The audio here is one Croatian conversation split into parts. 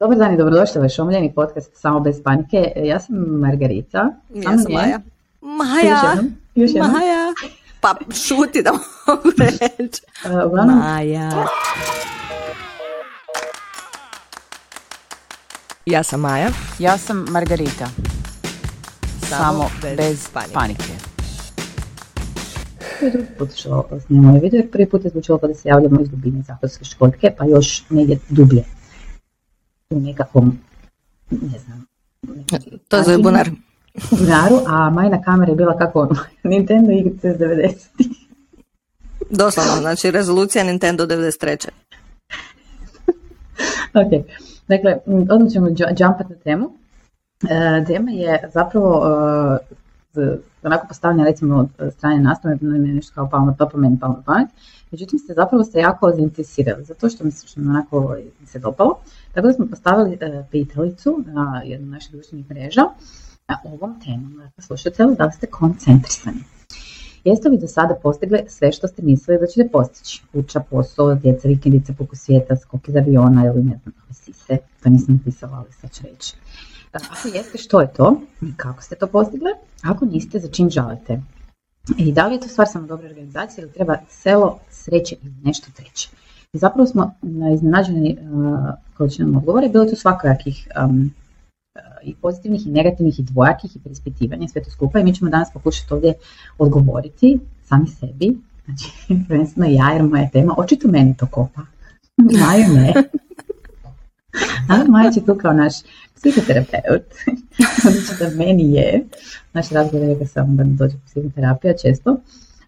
Dobar dan i dobrodošli u vaš omiljeni podcast Samo bez panike. Ja sam Margarita. Ja sam Maja. Maja! Još jednom. Maja! Pa šuti da mogu reći. Uh, Maja. Ja sam Maja. Ja sam Margarita. Samo, bez, panike. panike. je drugi put što snimamo ovaj video, jer prvi put je zvučalo kada se javljamo iz dubine zakonske školjke, pa još negdje dublje. U nekakvom, ne znam, To je zove bunar. bunaru, a majna kamera je bila kako ono, Nintendo igrice iz 90 Doslovno, znači rezolucija Nintendo 93. Ok, dakle, odmah ćemo jumpat na temu. E, tema je zapravo e, onako postavljena recimo od strane nastave, je nešto kao palo na to, palo na pamet. Međutim, ste zapravo se jako zainteresirali, zato što mi se, što mi onako ovaj, se dopalo. Tako da smo postavili e, pitalicu na jednu naših društvenih mreža a ovom temom. Dakle, slušajte, da li ste koncentrisani? Jeste li do sada postigli sve što ste mislili da ćete postići? Kuća, posao, djeca, vikendice, puku svijeta, skok iz aviona ili ne znam, sise, to nisam napisala, ali sad ću reći. Ako jeste, što je to? I kako ste to postigli? Ako niste, za čim žalite? I da li je to stvar samo dobre organizacije ili treba selo, sreće ili nešto treće? I zapravo smo na iznenađeni uh, količinom odgovora i bilo je tu svakojakih um, uh, i pozitivnih i negativnih i dvojakih i preispitivanja sve to skupa i mi ćemo danas pokušati ovdje odgovoriti sami sebi, znači prvenstveno ja jer moja tema, očito meni to kopa, Maju ne. Ali Maja će tu kao naš psihoterapeut, budući da meni je, naš razgovor je da mi dođe psihoterapija često,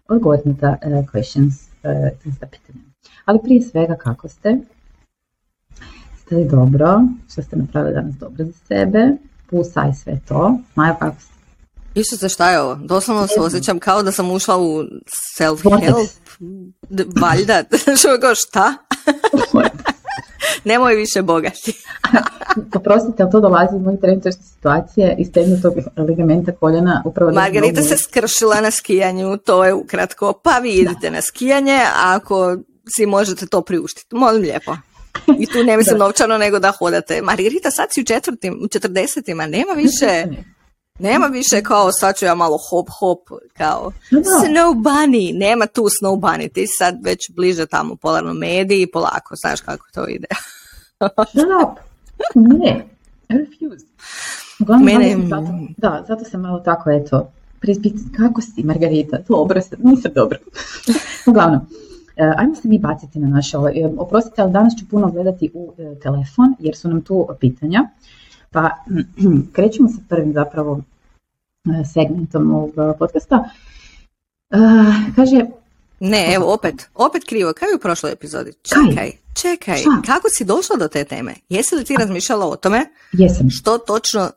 odgovoriti na ta uh, questions, uh, na ta pitanja. Ali prije svega kako ste? Ste li dobro? Što ste napravili danas dobro za sebe? Pusa i sve to. Maja, kako ste? Isuse, šta je ovo? Doslovno se osjećam kao da sam ušla u self-help. Valjda. Što kao šta? Nemoj više bogati. Oprostite, ali to dolazi iz mojih trenutačne situacije iz tegnutog ligamenta koljena. Upravo Margarita se skršila na skijanju, to je ukratko. Pa vi idete na skijanje, ako si možete to priuštiti. Molim lijepo. I tu ne mislim Da. novčano, nego da hodate. Margarita, sad si u četvrtim, u četrdesetima, nema više, nema više kao sad ću ja malo hop hop, kao Da, da. snow bunny, nema tu snow bunny, ti sad već bliže tamo polarno mediji i polako, znaš kako to ide. Shut up! Ne, I refuse. Uglavnom, Mene- zato, da, zato sam malo tako, eto, preispitati kako si, Margarita, dobro sam, nisam dobro. Uglavnom, ajmo se mi baciti na naše ovo. E, Oprostite, ali danas ću puno gledati u e, telefon, jer su nam tu pitanja. Pa krećemo sa prvim zapravo e, segmentom ovog e, podcasta. E, kaže, Ne, evo opet, opet krivo, kao i u prošloj epizodi. Kaj? Čekaj, čekaj, Šta? kako si došla do te teme? Jesi li ti razmišljala o tome? jesam. Što točno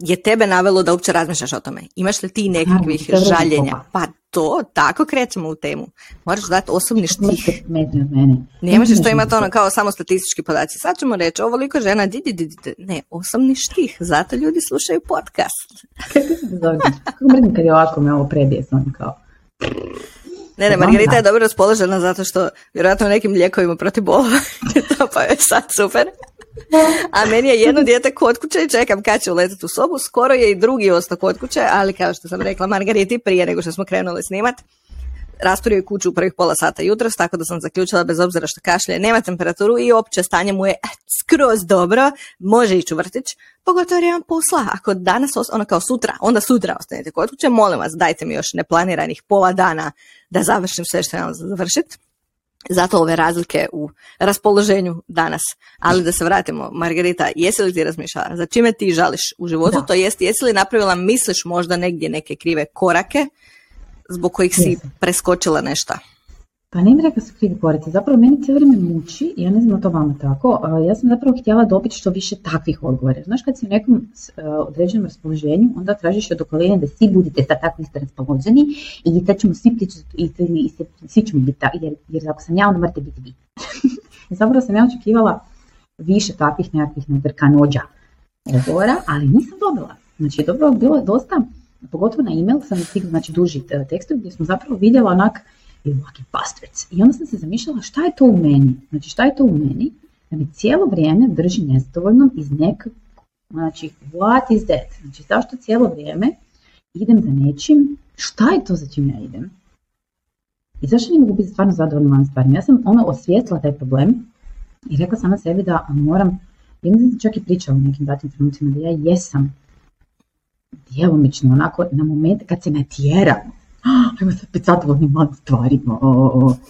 je tebe navelo da uopće razmišljaš o tome? Imaš li ti nekakvih je žaljenja? Pa to, tako krećemo u temu. Moraš dati osobni štih. Ne možeš to možeš imati ono kao samo statistički podaci. Sad ćemo reći, ovoliko žena, di, di, di, ne, osobni štih, zato ljudi slušaju podcast. Kako mrzim kad je ovako me ovo prebije, sam kao. Ne, ne, Margarita je dobro raspoložena zato što vjerojatno nekim lijekovima protiv bolova, to pa je sad super. A meni je jedno dijete kod kuće i čekam kad će uletiti u sobu. Skoro je i drugi ostao kod kuće, ali kao što sam rekla Margariti prije nego što smo krenuli snimat, rasturio je kuću u prvih pola sata jutros, tako da sam zaključila bez obzira što kašlje, nema temperaturu i opće stanje mu je eh, skroz dobro, može ići u vrtić, pogotovo jer imam posla. Ako danas, ono kao sutra, onda sutra ostanete kod kuće, molim vas, dajte mi još neplaniranih pola dana da završim sve što imam za završiti. Zato ove razlike u raspoloženju danas. Ali da se vratimo, Margarita, jesi li ti razmišljala? Za čime ti žališ u životu? Da. To jest, jesi li napravila, misliš možda negdje neke krive korake zbog kojih si preskočila nešto? Pa ne mi rekao su krivi koraci, zapravo meni cijelo vrijeme muči, ja ne znam to vama tako, ja sam zapravo htjela dobiti što više takvih odgovora. Znaš kad si u nekom a, određenom raspoloženju, onda tražiš od okoline da svi budete ta tako isto raspoloženi i sad ćemo svi pričati i, svi- ćemo biti ta, jer, jer ako sam ja, onda morate biti vi. Zapravo sam ja očekivala više takvih nekakvih nadrkanođa odgovora, ali nisam dobila. Znači, dobro, bilo je dosta, pogotovo na email sam stigla, znači duži e, tekstovi gdje smo zapravo vidjela onak, you lucky bastards. I onda sam se zamišljala šta je to u meni, znači šta je to u meni da mi cijelo vrijeme drži nezadovoljnom iz nekog, znači, what is that? Znači, zašto cijelo vrijeme idem za nečim, šta je to za čim ja idem? I zašto ne mogu biti stvarno zadovoljna malim stvarima? Ja sam ono osvijetila taj problem i rekla sama sebi da moram, ja mislim čak i pričala u nekim datim trenucima da ja jesam djelomično onako na momente kad se natjera ajmo sad biti zadovoljni malim stvarima.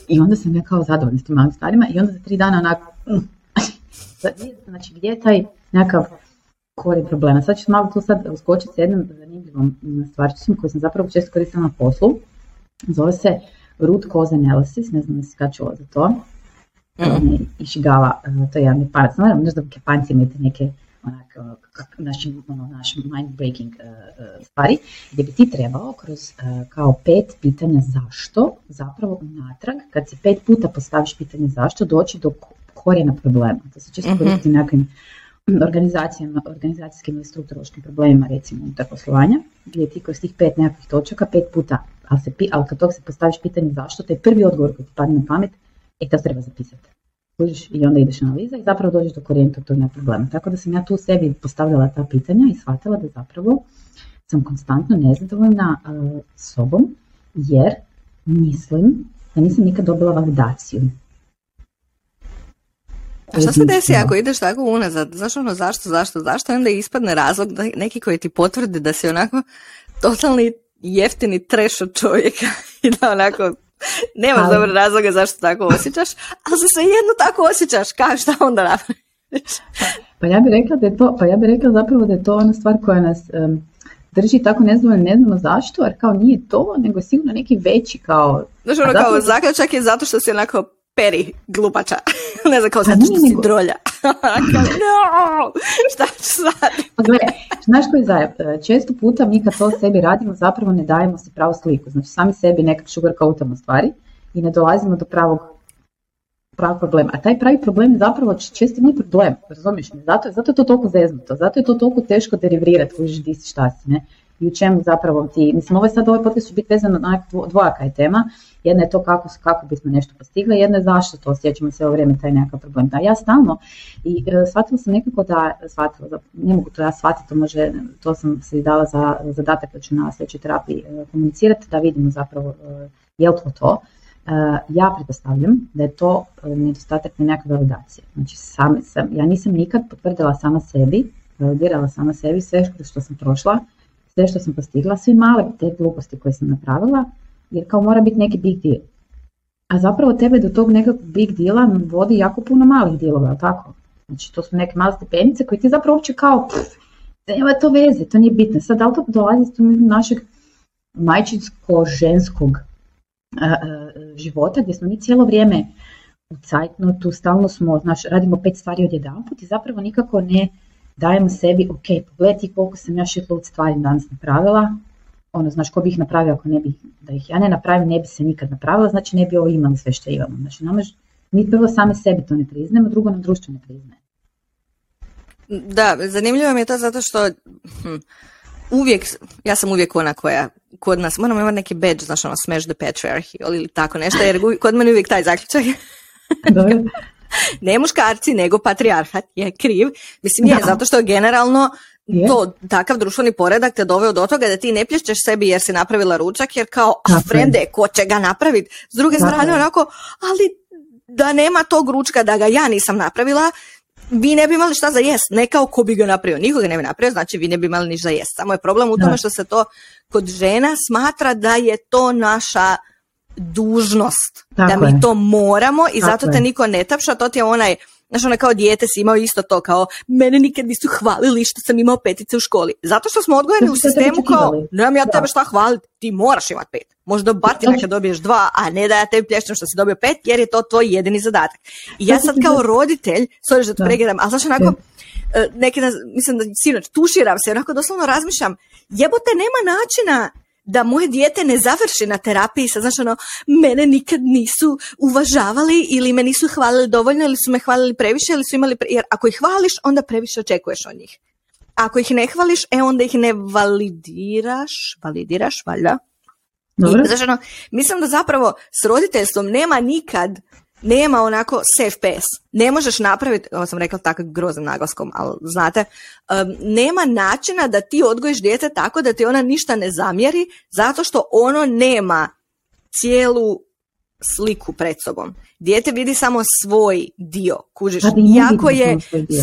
I onda sam ja kao zadovoljna s tim malim stvarima i onda za tri dana onako, mm. znači gdje je taj nekakav kori problema. Sad ću malo tu sad uskočiti s jednom zanimljivom stvarčicom koju sam zapravo često koristila na poslu. Zove se root cause analysis, ne znam da si kad čula za to. Mm. Išigava, to je jedan parac. Možda u Japanci imate neke onak, ono, naš mind breaking uh, uh, stvari, gdje bi ti trebao kroz uh, kao pet pitanja zašto, zapravo unatrag, kad si pet puta postaviš pitanje zašto, doći do korijena problema. To se često koristi mm-hmm. nekakvim organizacijama, organizacijskim ili strukturološkim problemima, recimo unutar poslovanja, gdje ti kroz tih pet nekakvih točaka, pet puta, ali, se, ali kad tog se postaviš pitanje zašto, to je prvi odgovor koji ti padne na pamet, e to treba zapisati i onda ideš analiza i zapravo dođeš do korijenta tog problema. Tako da sam ja tu sebi postavljala ta pitanja i shvatila da zapravo sam konstantno nezadovoljna uh, sobom jer mislim da nisam nikad dobila validaciju. A šta se desi ako ideš tako unazad? Znaš ono zašto, zašto, zašto? onda ispadne razlog da neki koji ti potvrdi da si onako totalni jeftini treš od čovjeka i da onako Nemaš ali... dobro razloga zašto tako osjećaš, ali se jedno tako osjećaš, kao šta onda napraviš? Pa ja bih rekla da je to, pa ja bih rekla zapravo da je to ona stvar koja nas um, drži tako nezadovoljno, ne znamo zašto, jer kao nije to, nego je sigurno neki veći kao... Znaš, ono kao zaključak je zato što si onako peri glupača. ne znam kao zato što si drolja. no, šta ću? Pa znaš koji zajeb? Često puta mi kad to sebi radimo zapravo ne dajemo si pravu sliku. Znači sami sebi nekak utamo stvari i ne dolazimo do pravog pravog problema. A taj pravi problem zapravo često nije problem, razumiješ mi? Zato, zato je to toliko zeznuto, zato je to toliko teško derivirati, kužiš di si šta si, ne? I u čemu zapravo ti, mislim ovo je sad ovaj podcast će biti vezano na dvojaka je tema, jedna je to kako, kako bismo nešto postigli, jedna je zašto to osjećamo sve ovo vrijeme taj nekakav problem. Da ja stalno i e, shvatila sam nekako da, shvatila, da, ne mogu to ja shvatiti, to može, to sam se i dala za zadatak da ću na sljedećoj terapiji e, komunicirati, da vidimo zapravo e, je li to to. ja pretpostavljam da je to nedostatak nekakve validacije. Znači, sam, sam, ja nisam nikad potvrdila sama sebi, validirala sama sebi sve što sam prošla, sve što sam postigla, sve male te gluposti koje sam napravila, jer kao mora biti neki big deal. A zapravo tebe do tog nekakvog big deala vodi jako puno malih dijelova, tako? Znači to su neke male stepenice koje ti zapravo uopće kao, nema to veze, to nije bitno. Sad da li to dolazi iz našeg majčinsko-ženskog života gdje smo mi cijelo vrijeme u cajtnotu, stalno smo, znaš, radimo pet stvari od jedan put i zapravo nikako ne dajemo sebi, ok, pogledaj koliko sam ja shitload stvari danas napravila, ono, znaš, ko bi ih napravio ako ne bi, da ih ja ne napravim, ne bi se nikad napravila, znači ne bi ovo imali sve što imamo. Znači, nama, mi prvo same sebi to ne priznajemo, drugo nam društvo ne priznaje. Da, zanimljivo mi je to zato što hm, uvijek, ja sam uvijek ona koja kod nas, moramo imati neki badge, znaš ono, smash the patriarchy ili tako nešto, jer kod mene uvijek taj zaključak. ne muškarci, nego patrijarhat je kriv. Mislim, je, zato što generalno to, takav društveni poredak te doveo do toga da ti ne plješćeš sebi jer si napravila ručak, jer kao, a frende, ko će ga napraviti? S druge strane, onako, ali da nema tog ručka da ga ja nisam napravila, vi ne bi imali šta za jest, ne kao ko bi ga napravio, niko ga ne bi napravio, znači vi ne bi imali ništa za jest. Samo je problem u tome što se to kod žena smatra da je to naša dužnost, da mi to moramo i zato te niko ne tapša, to ti je onaj Znaš, ona kao dijete si imao isto to, kao mene nikad nisu hvalili što sam imao petice u školi. Zato što smo odgojeni u sistemu kao, nemam ja tebe šta hvaliti, ti moraš imati pet. Možda bar ti nekad dobiješ dva, a ne da ja tebi plješćem što si dobio pet, jer je to tvoj jedini zadatak. I ja sad kao roditelj, sorry što te pregledam, ali znaš onako, e, neki, mislim da sinoć, tuširam se, onako doslovno razmišljam, jebote, nema načina da moje dijete ne završi na terapiji sa, znači ono, mene nikad nisu uvažavali ili me nisu hvalili dovoljno ili su me hvalili previše ili su imali, jer ako ih hvališ, onda previše očekuješ od njih. ako ih ne hvališ, e onda ih ne validiraš, validiraš, valjda. Dobro. I, znači, ono, mislim da zapravo s roditeljstvom nema nikad nema onako safe pass. Ne možeš napraviti, ovo sam rekla tako groznim naglaskom, ali znate, um, nema načina da ti odgojiš dijete tako da ti ona ništa ne zamjeri, zato što ono nema cijelu sliku pred sobom. Dijete vidi samo svoj dio, kužiš, Pa jako je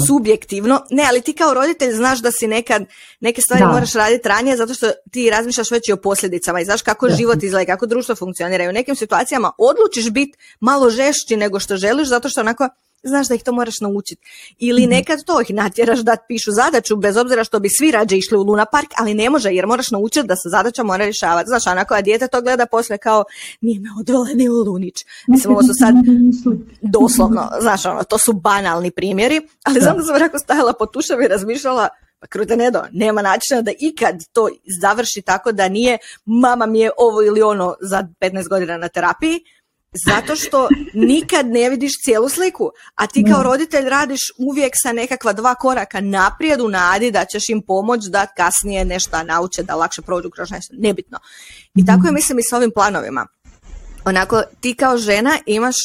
subjektivno, ne, ali ti kao roditelj znaš da si nekad neke stvari Da. moraš raditi ranije zato što ti razmišljaš već i o posljedicama i znaš kako Da. život izgleda i kako društvo funkcionira i u nekim situacijama odlučiš biti malo žešći nego što želiš zato što onako znaš da ih to moraš naučiti. Ili Mhm. nekad to ih natjeraš da pišu zadaću bez obzira što bi svi rađe išli u Luna Park, ali ne može jer moraš naučiti da se zadaća mora rješavati. Znaš, onako, a dijete to gleda poslije kao nije me odvela ni u Lunić. Mislim, ovo su sad doslovno, znaš, ono, to su banalni primjeri, ali znam da sam onako stajala po tušavi i razmišljala, pa krute nedo, nema načina da ikad to završi tako da nije mama mi je ovo ili ono za 15 godina na terapiji, zato što nikad ne vidiš cijelu sliku, a ti kao roditelj radiš uvijek sa nekakva dva koraka naprijed u nadi da ćeš im pomoć da kasnije nešto nauče, da lakše prođu kroz nešto, nebitno. I tako je mislim i s ovim planovima onako ti kao žena imaš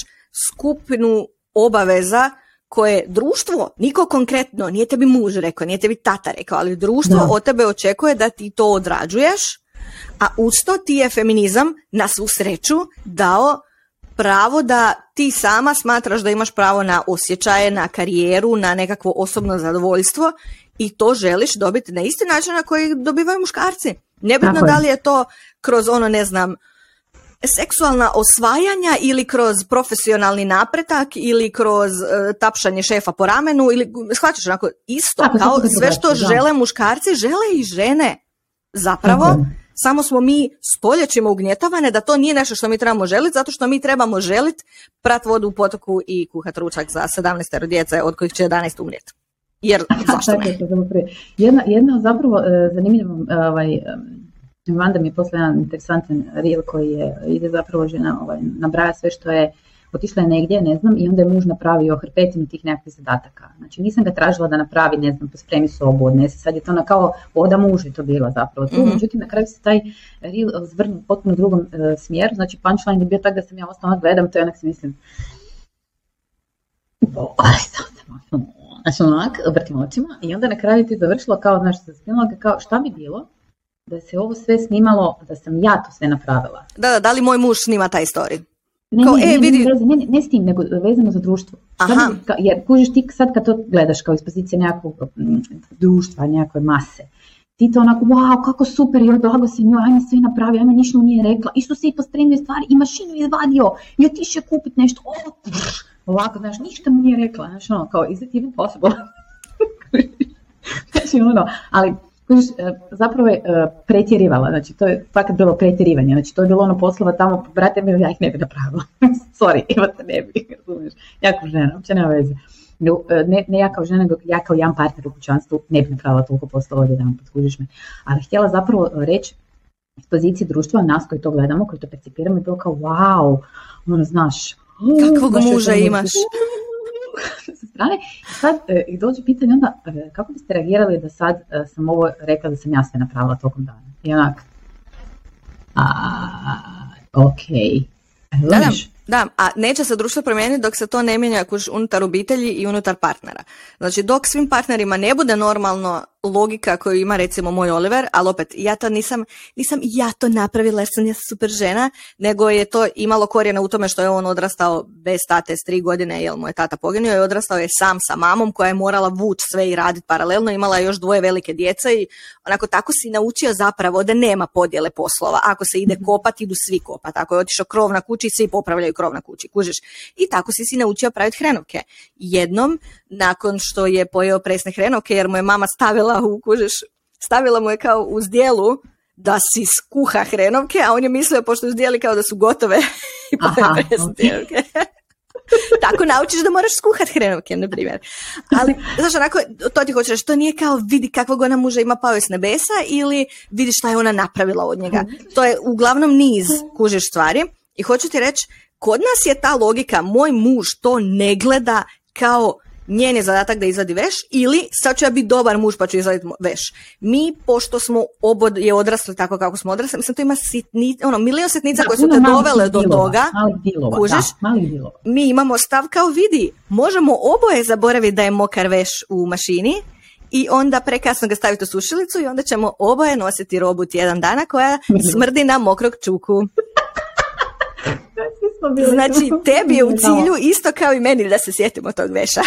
skupinu obaveza koje društvo, niko konkretno, nije tebi muž rekao, nije tebi tata rekao, ali društvo Da. od tebe očekuje da ti to odrađuješ, a uz to ti je feminizam na svu sreću dao pravo da ti sama smatraš da imaš pravo na osjećaje, na karijeru, na nekakvo osobno zadovoljstvo i to želiš dobiti na isti način na koji dobivaju muškarci. Nebitno Tako da li je to kroz ono, ne znam, seksualna osvajanja ili kroz profesionalni napretak ili kroz e, tapšanje šefa po ramenu ili shvaćaš onako isto Tako, kao sve što da. žele muškarci žele i žene zapravo Tako. Samo smo mi stoljećima ugnjetavane da to nije nešto što mi trebamo želiti zato što mi trebamo želiti prat vodu u potoku i kuhat ručak za 17 djece od kojih će 11 umrijeti jer zašto ne. Jedna, jedna zapravo e, zanimljiva, e, ovaj, Vanda mi je poslala jedan interesantan reel koji je, ide zapravo žena, ovaj, nabraja sve što je otišla je negdje, ne znam, i onda je muž napravio hrpetinu tih nekakvih zadataka. Znači nisam ga tražila da napravi, ne znam, pospremi sobu, odnese, sad je to na kao oda mužu je to bila zapravo tu, Mhm. međutim na kraju se taj reel zvrnu u potpuno drugom e, smjeru, znači punchline je bio tak da sam ja ostala gledam to i onak si mislim, znači onak, vrtim očima i onda na kraju ti završilo kao, znaš, ga kao, šta bi bilo da se ovo sve snimalo, da sam ja to sve napravila. da, da, da li moj muž snima taj story Ne, Kao, ne, e, vidi- ne, ne, ne s tim, nego vezano za društvo. Aha. bi- ka- jer kužiš ti sad kad to gledaš kao iz pozicije nekakvog mm, društva, nekakve mase, ti to onako, wow, kako super, joj, blago si njoj, ajme sve napravi, ajme ništa nije rekla, isto se i pospremio stvari, i mašinu je vadio, i otišao kupit nešto, o, pff, ovako, znaš, ništa mu nije rekla, znaš, ono, kao, is it even possible? znači, ono, ali, kužiš, e, zapravo je e, pretjerivala, znači, to je fakat bilo pretjerivanje, znači, to je bilo ono poslova tamo, brate, mi, ja ih ne bi napravila, sorry, evo te ne bi, razumiješ, ja kao žena, uopće nema veze. E, Ne, ne ja kao žena, nego ja kao jedan partner u kućanstvu ne bi napravila toliko poslova odjedan put, kužiš me. Ali htjela zapravo reći iz pozicije društva, nas koji to gledamo, koji to percipiramo, je bilo kao wow, ono znaš, Kakvog muža imaš? sa strane. I sad e, dođe pitanje onda, e, kako biste reagirali da sad e, sam ovo rekla da sam ja sve napravila tokom dana? I onak, a, ok. Da, da, Razumiješ? da, a neće se društvo promijeniti dok se to ne mijenja unutar obitelji i unutar partnera. Znači, dok svim partnerima ne bude normalno logika koju ima recimo moj Oliver, ali opet, ja to nisam, nisam ja to napravila jer sam ja super žena, nego je to imalo korijena u tome što je on odrastao bez tate s tri godine, jer mu je tata poginuo i odrastao je sam sa mamom koja je morala vući sve i raditi paralelno, imala je još dvoje velike djece i onako tako si naučio zapravo da nema podjele poslova. Ako se ide kopat, idu svi kopat. Ako je otišao krov na kući, svi popravljaju krov na kući, kužiš. I tako si si naučio praviti hrenovke. Jednom, nakon što je pojeo presne hrenovke, jer mu je mama stavila u, kužiš, stavila mu je kao u zdjelu da si skuha hrenovke, a on je mislio, pošto zdjeli kao da su gotove i pojeo Aha, presne ok. hrenovke. Tako naučiš da moraš skuhat hrenovke, na primjer. Ali, znaš, onako, to ti hoćeš reći, to nije kao vidi kakvog ona muža ima pao s nebesa ili vidi šta je ona napravila od njega. To je uglavnom niz kužiš stvari i hoću ti reći, kod nas je ta logika, moj muž to ne gleda kao njen je zadatak da izvadi veš ili sad ću ja biti dobar muž pa ću izvaditi veš. Mi, pošto smo obod je odrasli tako kako smo odrasli, mislim to ima sitni, ono, milion sitnica koje su te dovele do toga. kužiš? Mi imamo stav kao vidi, možemo oboje zaboraviti da je mokar veš u mašini i onda prekasno ga staviti u sušilicu i onda ćemo oboje nositi robu tjedan dana koja smrdi na mokrog čuku. Znači, tebi je u cilju isto kao i meni da se sjetimo tog veša.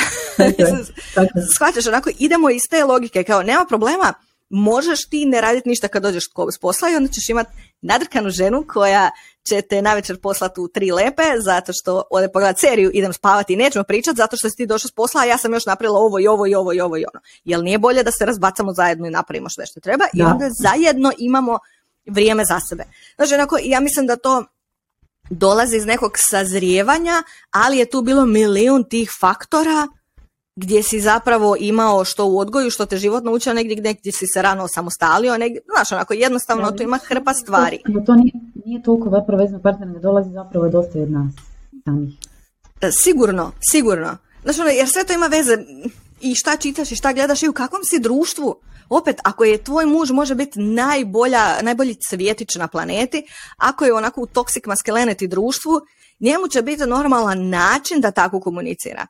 Shvaćaš, onako, idemo iz te logike, kao nema problema, možeš ti ne raditi ništa kad dođeš s posla i onda ćeš imati nadrkanu ženu koja će te navečer poslati u tri lepe zato što ode pogledat seriju, idem spavati i nećemo pričati zato što si ti došao s posla, a ja sam još napravila ovo i ovo i ovo i ovo i ono. Jel nije bolje da se razbacamo zajedno i napravimo sve što treba i onda zajedno imamo vrijeme za sebe. Znači, onako, ja mislim da to dolazi iz nekog sazrijevanja, ali je tu bilo milijun tih faktora gdje si zapravo imao što u odgoju, što te život naučio negdje gdje si se rano samostalio, negdje, znaš, onako jednostavno tu ima hrpa stvari. To nije, nije toliko zapravo vezno partner, ne dolazi zapravo dosta od nas samih. E, sigurno, sigurno. Ono, jer sve to ima veze i šta čitaš i šta gledaš i u kakvom si društvu. Opet, ako je tvoj muž može biti najbolja, najbolji cvjetić na planeti, ako je onako u toksik maskeleneti društvu, njemu će biti normalan način da tako komunicira.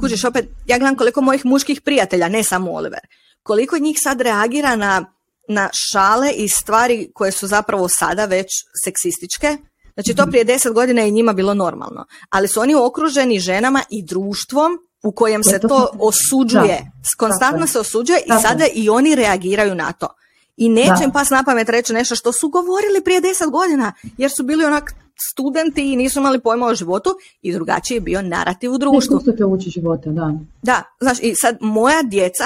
Kužiš, opet, ja gledam koliko mojih muških prijatelja, ne samo Oliver, koliko njih sad reagira na, na šale i stvari koje su zapravo sada već seksističke. Znači to prije deset godina je njima bilo normalno. Ali su oni okruženi ženama i društvom u kojem se to osuđuje, konstantno se osuđuje i sada i oni reagiraju na to. I neće im pas na pamet reći nešto što su govorili prije deset godina, jer su bili onak studenti i nisu imali pojma o životu i drugačiji je bio narativ u društvu. te uči života, da. Da, znaš, i sad moja djeca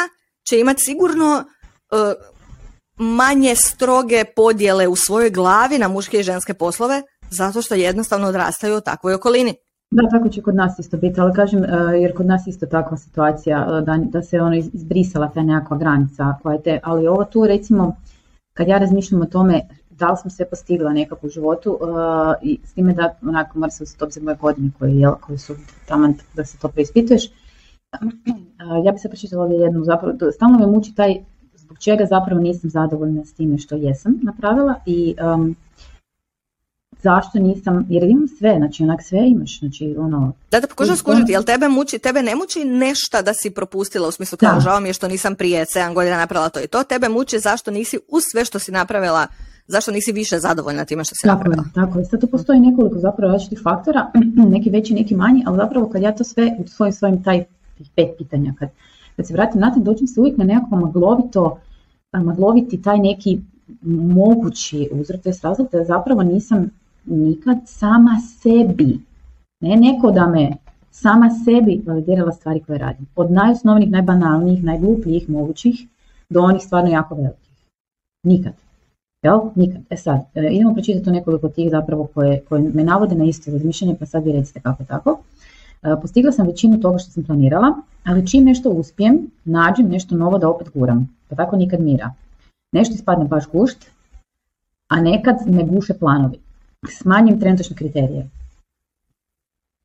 će imati sigurno e, manje stroge podjele u svojoj glavi na muške i ženske poslove, zato što jednostavno odrastaju u takvoj okolini. Da, tako će kod nas isto biti, ali kažem, e, jer kod nas isto takva situacija, e, da, da se ono izbrisala ta nekakva granica koja te, ali ovo tu recimo, kad ja razmišljam o tome, da li sam sve postigla nekako u životu uh, i s time da onako mora se obzir moje godine koje, jel, koje su tamo da se to preispituješ. Ja bih se pročitala ovdje jednu, zapravo, stalno me muči taj zbog čega zapravo nisam zadovoljna s time što jesam napravila i um, zašto nisam, jer imam sve, znači onak sve imaš, znači ono... Da, da pokušam skužiti, jel tebe muči, tebe ne muči nešto da si propustila, u smislu kao žao mi je što nisam prije 7 godina napravila to i to, tebe muči zašto nisi uz sve što si napravila, zašto nisi više zadovoljna time što si tako napravila. Je, tako je, sad tu postoji nekoliko zapravo različitih faktora, neki veći, neki manji, ali zapravo kad ja to sve u svojim, svojim taj tih pet pitanja, kad, kad se vratim na to, dođem se uvijek na nekako maglovito, magloviti taj neki mogući uzrok, to je razlog da zapravo nisam nikad sama sebi, ne neko da me sama sebi validirala stvari koje radim. Od najosnovnijih, najbanalnijih, najglupljih mogućih do onih stvarno jako velikih. Nikad. Jel? Nikad. E sad, e, idemo pročitati nekoliko tih zapravo koje, koje me navode na isto razmišljanje, pa sad vi recite kako tako. E, postigla sam većinu toga što sam planirala, ali čim nešto uspijem, nađem nešto novo da opet guram. Pa tako nikad mira. Nešto ispadne baš gušt, a nekad me guše planovi smanjim trenutačne kriterije.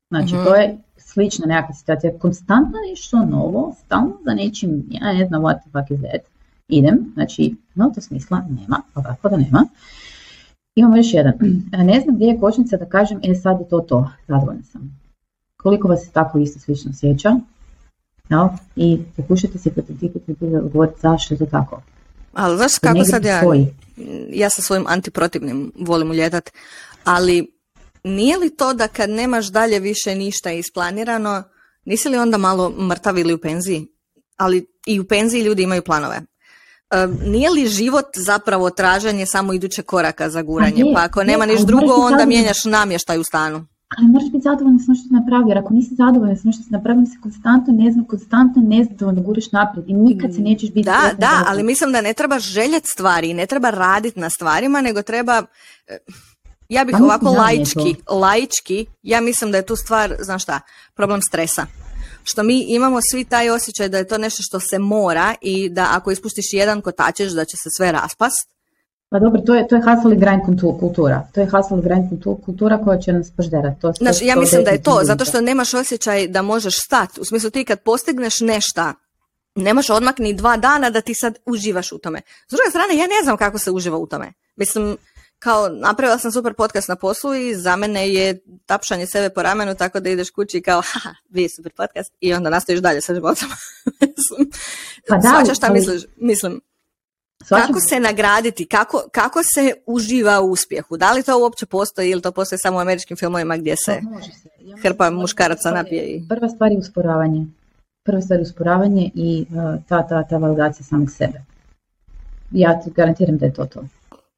Znači, to mhm. je slična nekakva situacija. Konstantno nešto novo, stalno za nečim, ja ne znam what the fuck is that. Idem, znači, no to smisla nema, ovako da nema. Imamo još jedan. Ne znam gdje je kočnica da kažem, e sad je to to, zadovoljna sam. Koliko vas se tako isto slično sjeća? No? I pokušajte se i odgovoriti zašto je to tako. Ali znaš kako sad ja, ja sa svojim antiprotivnim volim uljetat, ali nije li to da kad nemaš dalje više ništa isplanirano, nisi li onda malo mrtav ili u penziji? Ali i u penziji ljudi imaju planove. nije li život zapravo traženje samo idućeg koraka za guranje? Pa, ako nema niš drugo, onda mijenjaš namještaj u stanu. Ali moraš biti zadovoljan s što si napravio, jer ako nisi zadovoljan s ono što si napravio, se konstantno ne znam, konstantno nezadovoljno guriš naprijed i nikad se nećeš biti Da, da, ali mislim da ne treba željet stvari, ne treba raditi na stvarima, nego treba ja bih pa ovako laički, laički, ja mislim da je tu stvar, znaš šta, problem stresa. Što mi imamo svi taj osjećaj da je to nešto što se mora i da ako ispustiš jedan kotačeš da će se sve raspast. Pa dobro, to je, to je hustle i grind kultu- kultura. To je hustle i grind kultu- kultura koja će nas požderati. To, to- Znaš, ja mislim da je to, zato što nemaš osjećaj da možeš stati. U smislu ti kad postigneš nešto, nemaš odmak ni dva dana da ti sad uživaš u tome. S druge strane, ja ne znam kako se uživa u tome. Mislim, kao napravila sam super podcast na poslu i za mene je tapšanje sebe po ramenu tako da ideš kući i kao haha, vi je super podcast i onda nastaviš dalje sa životom. Mislim, Pa da, šta ali- misliš? Mislim, Shvaćam. kako se nagraditi, kako, kako se uživa u uspjehu? Da li to uopće postoji ili to postoji samo u američkim filmovima gdje se... Pa može se. Ja hrpa muškaraca napije i- Prva stvar je usporavanje. Prva stvar je usporavanje i uh, ta, ta, ta validacija samog sebe. Ja ti garantiram da je to to.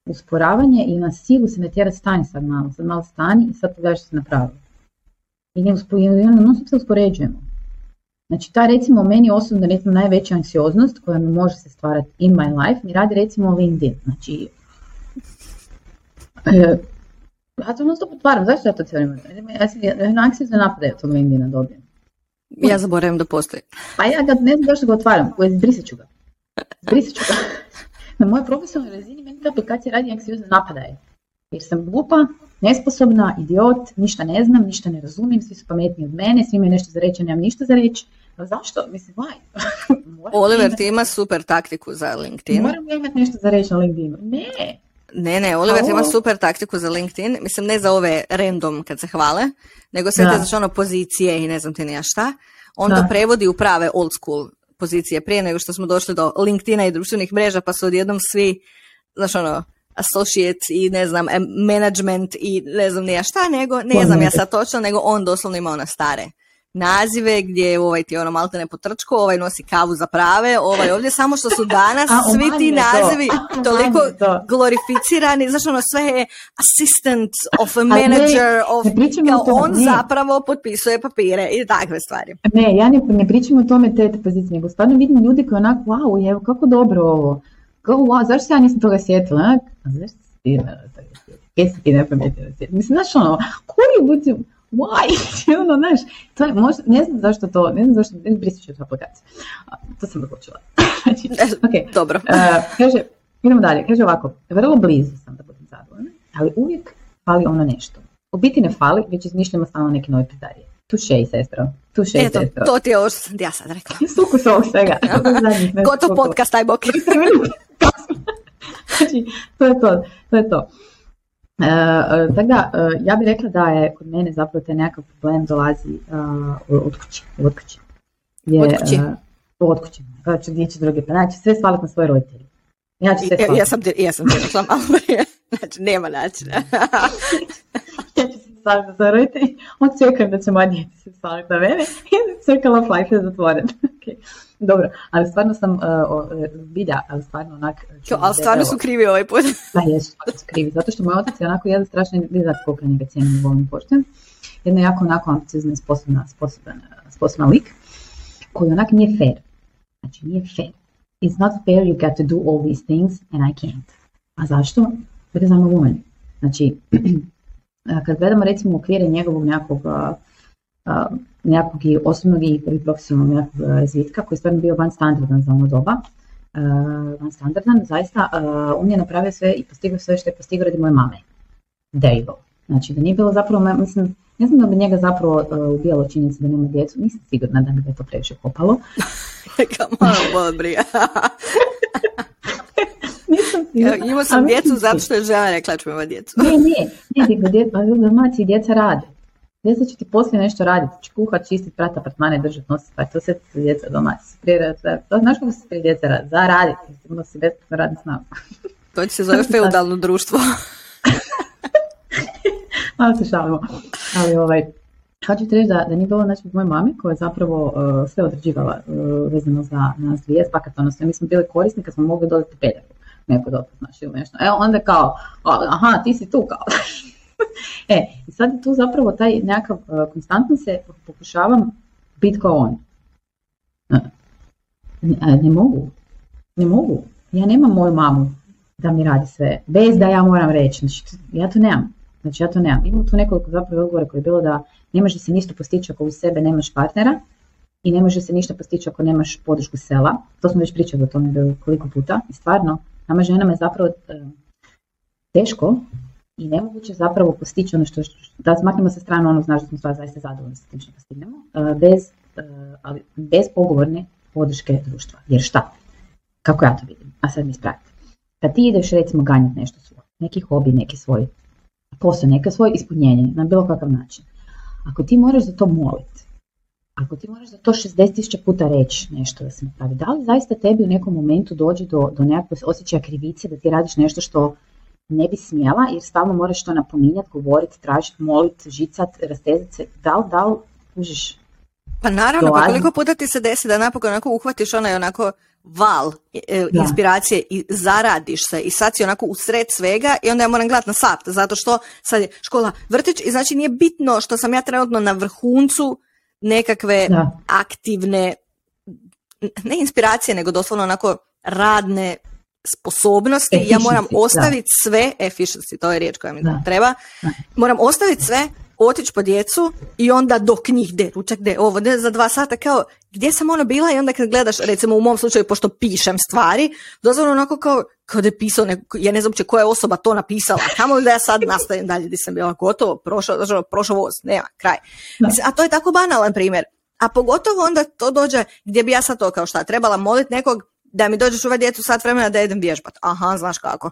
Usporavanje i na silu se ne tjera stani sad malo, sad malo stani i sad pogledaš što si napravio. I ne uspo, i onda non se uspoređujemo. Znači ta recimo meni osobno recimo najveća anksioznost koja mi može se stvarati in my life mi radi recimo LinkedIn. Znači e, ja to non stop otvaram, zašto ja to cijelo vrijeme? Ja sam ja, ja anksiozne napade tog LinkedIna dobijem. Ja zaboravim da postoji. Pa ja ga ne znam zašto ga otvaram, izbrisat ću ga. Izbrisat ću ga. Na mojoj profesionalnoj razini meni ta aplikacija radi anksiozne napadaje. Jer sam glupa, nesposobna, idiot, ništa ne znam, ništa ne razumijem, svi su pametniji od mene, svi imaju nešto za reći, a nemam ništa za reći. Pa zašto? Mislim, why? Oliver imati- ti ima super taktiku za LinkedIn. Moram ja imati nešto za reći na LinkedInu. Ne, Ne, ne, Oliver ima super taktiku za LinkedIn. Mislim, ne za ove random kad se hvale, nego sve te znači ono pozicije i ne znam ti ni ja šta. On Da. to prevodi u prave old school pozicije prije nego što smo došli do LinkedIna i društvenih mreža, pa su odjednom svi, znaš ono, associate i ne znam, em, management i ne znam ni ja šta, nego, ne znam ja sad točno, nego on doslovno ima one stare nazive gdje je ovaj ti ono malte ne potrčko, ovaj nosi kavu za prave, ovaj ovdje samo što su danas A, svi ti to. nazivi A, toliko to. glorificirani, znaš ono sve je assistant of a ne, manager of, ne kao tome, on ne. zapravo potpisuje papire i takve stvari. Ne, ja ne, ne pričam o tome te, te pozicije, nego stvarno vidim ljudi koji onako, wow, evo, kako dobro ovo. Kao, wow, zašto se ja nisam toga sjetila? onak? A zašto si ti ne toga sjetila? Kaj si ti ne pametila? Mislim, znaš ono, koji ljudi, why? ono, znaš, to je, možda, ne znam zašto to, ne znam zašto, ne brisat ću tu aplikaciju. To sam odlučila. znači, ok, Dobro. E, kaže, idemo dalje, kaže ovako, vrlo blizu sam da budem zadovoljna, ali uvijek fali ono nešto. U biti ne fali, već izmišljamo stalno neke nove pizdarije. Tuše i sestro, tuše i Eto, sestro. to ti je ovo što ja sad rekla. Sukus ovog svega. Gotov podcast, aj bok. znači, to je to, to je to. E, e, tako da, e, ja bih rekla da je kod mene zapravo taj nekakav problem dolazi e, od kuće. Od kuće. Gdje, Od kuće? e, od kuće. Gdje će druge, pa znači sve svaliti na svoje roditelje. Ja ću sve Ja, svaliti. ja sam ti, ja sam rekla malo prije. Znači, nema načina. ja ću se staviti na svoje roditelje, očekujem da će moja djeca se staviti na mene i life je zatvoren. okay. Dobro, ali stvarno sam uh, e, bilja, ali stvarno onak... Kao, ali stvarno su krivi ovaj put. Da, jesu, stvarno su krivi, zato što moj otac je onako jedan strašan, vi znate koliko njega cijenim volim i poštujem, jedna jako onako ambiciozna i sposobna, sposoban, sposoban lik, koji onak nije fair. Znači, nije fair. It's not fair you got to do all these things and I can't. A zašto? Because I'm a woman. Znači, kad gledamo recimo okvire njegovog a, nekakvog i osobnog i profesionalnog nekakvog razvitka koji je stvarno bio van standardan za ono doba, a, van standardan, zaista a, on je napravio sve i postigao sve što je postigao radi moje mame. Go. Znači da nije bilo zapravo, mislim, ne znam da bi njega zapravo ubijalo činjenica da nema djecu, nisam sigurna da bi ga to previše kopalo. Kao malo nisam sigurna. Imao sam djecu zato što je žena rekla ću imati djecu. Ne, ne, ne, djeca, djeca rade. Djeca će ti poslije nešto raditi, će kuhat, čistit, prat apartmane, držat, nosit, pa to sve su djeca doma. Prije, to, znaš kako se prije djeca radi? Za raditi, ima si besplatno radni snagu. To će se zove feudalno društvo. Malo se šalimo. Ali ovaj, hoću ti reći da, da nije bilo znači, moje mame koja je zapravo uh, sve određivala uh, vezano za nas dvije, spakat ono sve. Mi smo bili korisni kad smo mogli dodati peljaku. Neko dopust, znači ili nešto. E onda kao, aha, ti si tu kao. e, sad je tu zapravo taj nekakav, uh, konstantno se pokušavam biti kao on. Ne, ne mogu, ne mogu. Ja nemam moju mamu da mi radi sve, bez da ja moram reći. Znači, ja to nemam. Znači ja to nemam. Imam tu nekoliko zapravo odgovora koji je bilo da ne može se ništa postići ako u sebe nemaš partnera i ne može se ništa postići ako nemaš podršku sela. To smo već pričali o tome koliko puta. I stvarno, nama ženama je zapravo, e, teško i nemoguće zapravo postići ono što, da smaknemo sa strane ono znaš da smo stvar zaista zadovoljni sa tim što postignemo, bez, ali bez pogovorne podrške društva. Jer šta? Kako ja to vidim? A sad mi ispratite. Kad ti ideš recimo ganjati nešto svoje, neki hobi, neki svoj posao, neka svoje ispunjenje na bilo kakav način. Ako ti moraš za to moliti, ako ti moraš za to 60.000 puta reći nešto da se napravi, da li zaista tebi u nekom momentu dođe do, do nekakvog osjećaja krivice da ti radiš nešto što ne bi smjela jer stalno moraš to napominjati, govoriti, tražiti, moliti, žicat, rastezati se, da li, da li? Pa naravno, pa koliko puta ti se desi da napokon onako uhvatiš onaj onako val e, inspiracije i zaradiš se i sad si onako u sred svega i onda ja moram gledati na sat zato što sad je škola vrtić i znači nije bitno što sam ja trenutno na vrhuncu nekakve aktivne ne inspiracije nego doslovno onako radne sposobnosti ja moram ostaviti sve efficiency to je riječ koja mi treba moram ostaviti sve otići po djecu i onda dok njih de, ručak de, ovo de, za dva sata kao gdje sam ono bila i onda kad gledaš recimo u mom slučaju pošto pišem stvari dozvoljno onako kao kao da je pisao neko, ja ne znam uopće koja je osoba to napisala kamo da ja sad nastavim dalje gdje sam bila gotovo prošao, prošao voz, nema, kraj. A to je tako banalan primjer. A pogotovo onda to dođe gdje bi ja sad to kao šta trebala moliti nekog da mi dođeš čuvati djecu sat vremena da idem vježbat. Aha, znaš kako.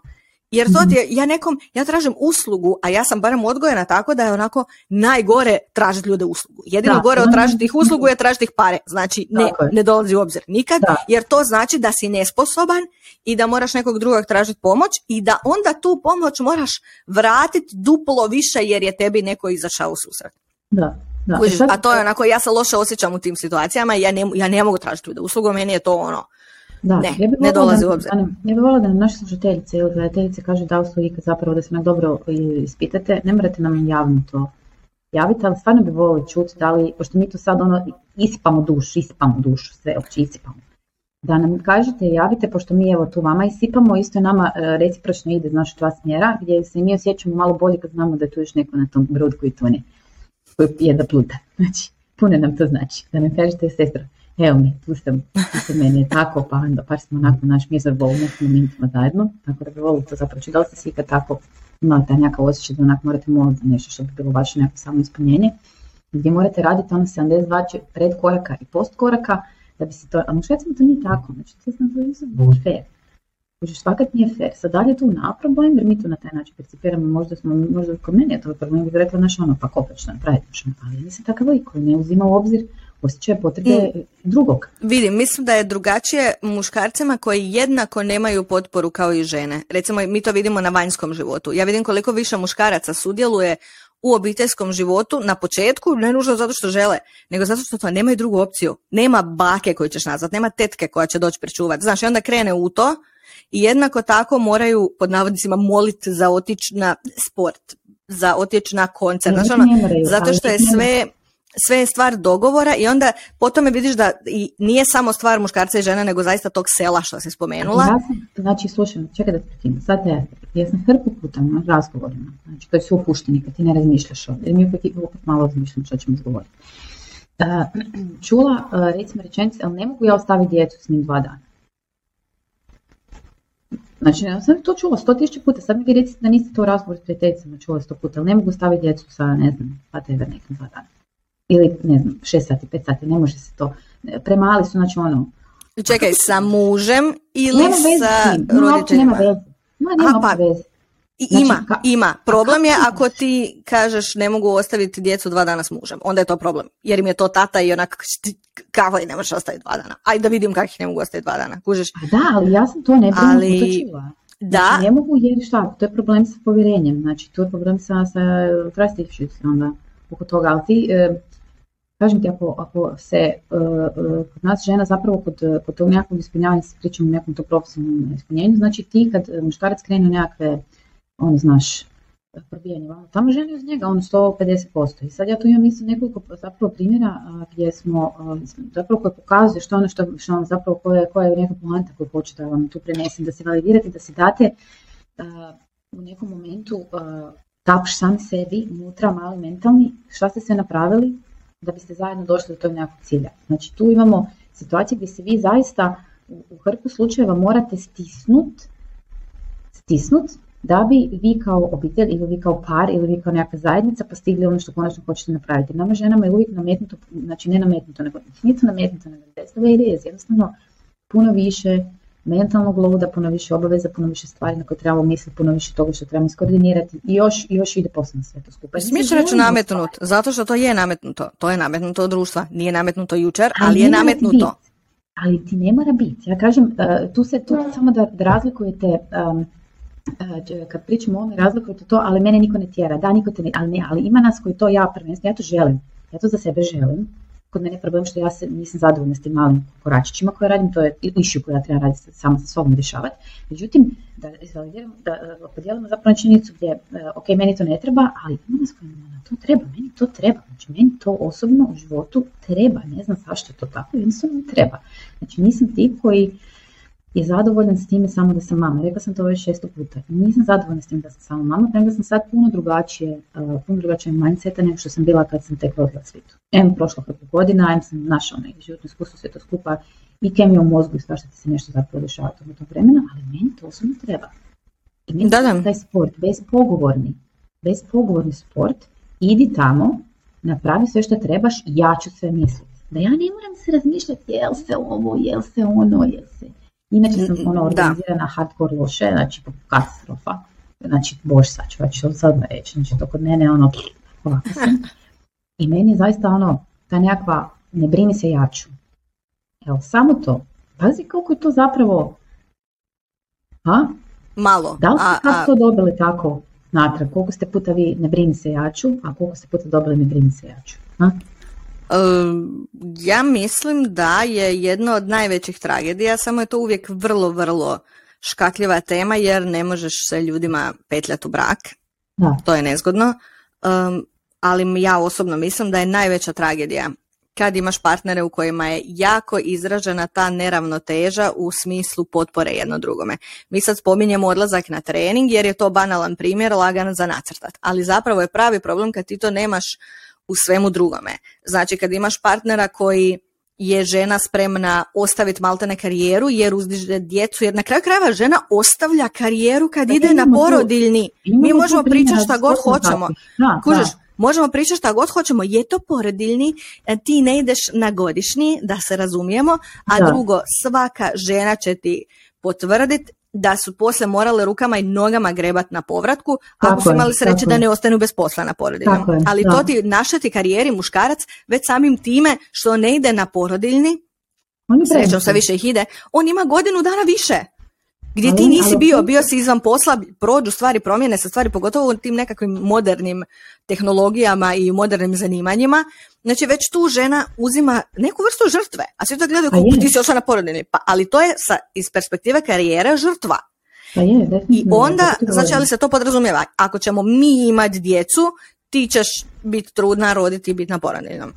Jer to ti je, ja nekom, ja tražim uslugu, a ja sam barem odgojena tako da je onako najgore tražiti ljude uslugu. Jedino gore od tražiti ih uslugu je tražiti ih pare. Znači ne, ne dolazi u obzir nikad, jer to znači da si nesposoban i da moraš nekog drugog tražiti pomoć i da onda tu pomoć moraš vratiti duplo više jer je tebi neko izašao u susret. Da. Da. a to je onako, ja se loše osjećam u tim situacijama i ja ne, ja ne mogu tražiti ljude uslugu, meni je to ono, da, ne, ja ne dolazi u obzir. Ja bih volila da nam naše slušateljice ili gledateljice kažu da li su ikad zapravo da se nam dobro ispitate, ne morate nam javno to javiti, ali stvarno bi volili čuti da li, pošto mi tu sad ono isipamo dušu, isipamo dušu, sve opće isipamo. Da nam kažete, javite, pošto mi evo tu vama isipamo, isto je nama e, recipročno ide znaš dva smjera, gdje se mi osjećamo malo bolje kad znamo da je tu još neko na tom brodu koji tone, koji je da pluta. Znači, puno nam to znači. Da nam kažete, sestra, evo mi, tu sam, tu sam meni je tako, pa onda par smo onako naš mizerbo u nekim momentima zajedno, tako da bi volio to zapravo, da li ste svi tako imali taj nekakav osjećaj da onako morate moliti za nešto što bi bilo vaše nekako samo ispunjenje, gdje morate raditi ono 72 predkoraka i postkoraka, da bi se to, a muškarcima to nije tako, znači to sam to nisu fair. Uđeš fakat nije fair. Sad dalje tu na problem, jer mi to na taj način percipiramo, možda smo, možda kod meni je to problem, bih rekla, naš ono, pa kopać nam, praviti ali ja nisam takav lik koji ne uzima u obzir osjećaje potrebe mm. drugog. Vidim, mislim da je drugačije muškarcima koji jednako nemaju potporu kao i žene. Recimo, mi to vidimo na vanjskom životu. Ja vidim koliko više muškaraca sudjeluje u obiteljskom životu na početku, ne nužno zato što žele, nego zato što to nemaju drugu opciju. Nema bake koju ćeš nazvat, nema tetke koja će doći pričuvati. Znaš, i onda krene u to i jednako tako moraju, pod navodnicima, moliti za otići na sport, za otići na koncert. Znači, ono, zato što je sve sve je stvar dogovora i onda po tome vidiš da i nije samo stvar muškarca i žena, nego zaista tog sela što si spomenula. Ja znači, slušaj, čekaj da ti sad ja, ja sam hrpu puta na razgovorima, znači to su opušteni kad ti ne razmišljaš ovdje, mi opet, opet malo razmišljam što ćemo izgovoriti. Uh, čula, uh, recimo rečenice, ali ne mogu ja ostaviti djecu s njim dva dana. Znači, ja sam to čula sto tisuća puta, sad mi vi recite da niste to razgovor s prijateljicama čula sto puta, ali ne mogu staviti djecu sa, ne znam, whatever, nekim dva dana ili ne znam, 6 sati, 5 sati, ne može se to. Premali su, znači ono... Čekaj, sa mužem ili nema sa roditeljima? Nema veze. Ma, nema pa, veze. Znači, ima, ima. Problem je ako ti kažeš ne mogu ostaviti djecu dva dana s mužem. Onda je to problem. Jer im je to tata i onak kako ne možeš ostaviti dva dana. Ajde da vidim kako ih ne mogu ostaviti dva dana. Kužeš? Pa da, ali ja sam to ne ali... čula. Da. Znači, ne mogu jer šta, to je problem sa povjerenjem. Znači, to je problem sa, sa trust issues onda oko toga. Ali ti, e, kažem ti, ako, ako se uh, kod nas žena zapravo kod, kod tog nekakvog ispunjavanja, se pričamo o nekom to profesionalnom ispunjenju, znači ti kad muškarac krene nekakve, ono znaš, probijanje, tamo ženi uz njega ono 150%. I sad ja tu imam isto nekoliko zapravo primjera gdje smo zapravo koje pokazuje što ono što, što ono zapravo koja, koja je neka poanta koju hoću da vam tu prenesem, da se validirate, da se date u nekom momentu tapš sam sebi, unutra mali mentalni, šta ste sve napravili, da biste zajedno došli do tog nekakvog cilja. Znači tu imamo situacije gdje se vi zaista u hrpu slučajeva morate stisnut, stisnut da bi vi kao obitelj ili vi kao par ili vi kao nekakva zajednica postigli ono što konačno hoćete napraviti. Nama ženama je uvijek nametnuto, znači ne nametnuto, nego to nametnuto, nego je ideje, jednostavno puno više mentalnog luda, puno više obaveza, puno više stvari na koje trebamo misliti, puno više toga što trebamo iskoordinirati i još, još ide posebno sve to skupa. Smiješ reći nametnut, zato što to je nametnuto. To je nametnuto od društva. Nije nametnuto jučer, ali, je nametnuto. Ali ti ne mora biti. Ja kažem, uh, tu se tu samo da, razlikujete um, uh, kad pričamo o ovome, razlikujete to, ali mene niko ne tjera, da, niko te ne, ali, ne, ali ima nas koji to ja prvenstveno, ja to želim, ja to za sebe želim, kod mene je problem što ja se nisam zadovoljna s tim malim koračićima koje radim, to je išiju koja treba raditi sama sa sobom rješavati. Međutim, da izvalidiramo, da e, podijelimo zapravo činjenicu gdje, e, ok, meni to ne treba, ali ima nas kojima to treba, meni to treba. Znači, meni to osobno u životu treba, ne znam zašto to tako, jednostavno treba. Znači, nisam tip koji je zadovoljan s time samo da sam mama. Rekla sam to već šesto puta. Nisam zadovoljna s tim da sam samo mama, premda sam sad puno drugačije, uh, puno drugačije mindseta nego što sam bila kad sam tek rodila svitu. Em prošlo kako godina, em sam našla neki životno iskustvo, sve to skupa i kemija u mozgu i svašta ti se nešto zapravo dešava tog vremena, ali meni to osobno treba. I meni da, da. taj sport, bezpogovorni, bezpogovorni sport, idi tamo, napravi sve što trebaš, ja ću sve misliti. Da ja ne moram se razmišljati jel se ovo, jel se ono, jel se Inače sam ono organizirana hardcore loše, znači katastrofa. Znači, bož sačuvaj, ću sad reći, znači to kod mene ono, ovako sam. I meni je zaista ono, ta nekakva, ne brini se jaču. Evo, samo to. Pazi koliko je to zapravo, a? Malo. Da li ste a, to dobili tako natrag? Koliko ste puta vi ne brini se jaču, a koliko ste puta dobili ne brini se jaču? A? Ja mislim da je jedno od najvećih tragedija, samo je to uvijek vrlo, vrlo škakljiva tema jer ne možeš se ljudima petljati u brak. Da. To je nezgodno. ali ja osobno mislim da je najveća tragedija kad imaš partnere u kojima je jako izražena ta neravnoteža u smislu potpore jedno drugome. Mi sad spominjemo odlazak na trening jer je to banalan primjer, lagan za nacrtat. Ali zapravo je pravi problem kad ti to nemaš u svemu drugome. Znači kad imaš partnera koji je žena spremna ostaviti maltene karijeru jer uzdiže djecu, jer na kraju krajeva žena ostavlja karijeru kad pa ide na porodiljni. Mi možemo pričati šta god hoćemo. Kužeš, možemo pričati šta god hoćemo, je to porodiljni, e, ti ne ideš na godišnji, da se razumijemo, a drugo, svaka žena će ti potvrditi da su poslije morale rukama i nogama grebat na povratku, ako su imali sreće da ne ostanu bez posla na porodiljnom. Ali to ti našati karijeri muškarac već samim time što ne ide na porodiljni, srećom sve više ih ide, on ima godinu dana više. Gdje ti nisi bio, bio si izvan posla, prođu stvari, promjene se stvari, pogotovo u tim nekakvim modernim tehnologijama i modernim zanimanjima. Znači već tu žena uzima neku vrstu žrtve, a svi to gledaju kako ti si ošla na porodiljni. Pa, ali to je sa, iz perspektive karijere žrtva. Pa je, I onda, znači ali se to podrazumijeva, ako ćemo mi imati djecu, ti ćeš biti trudna, roditi i biti na porodiljnom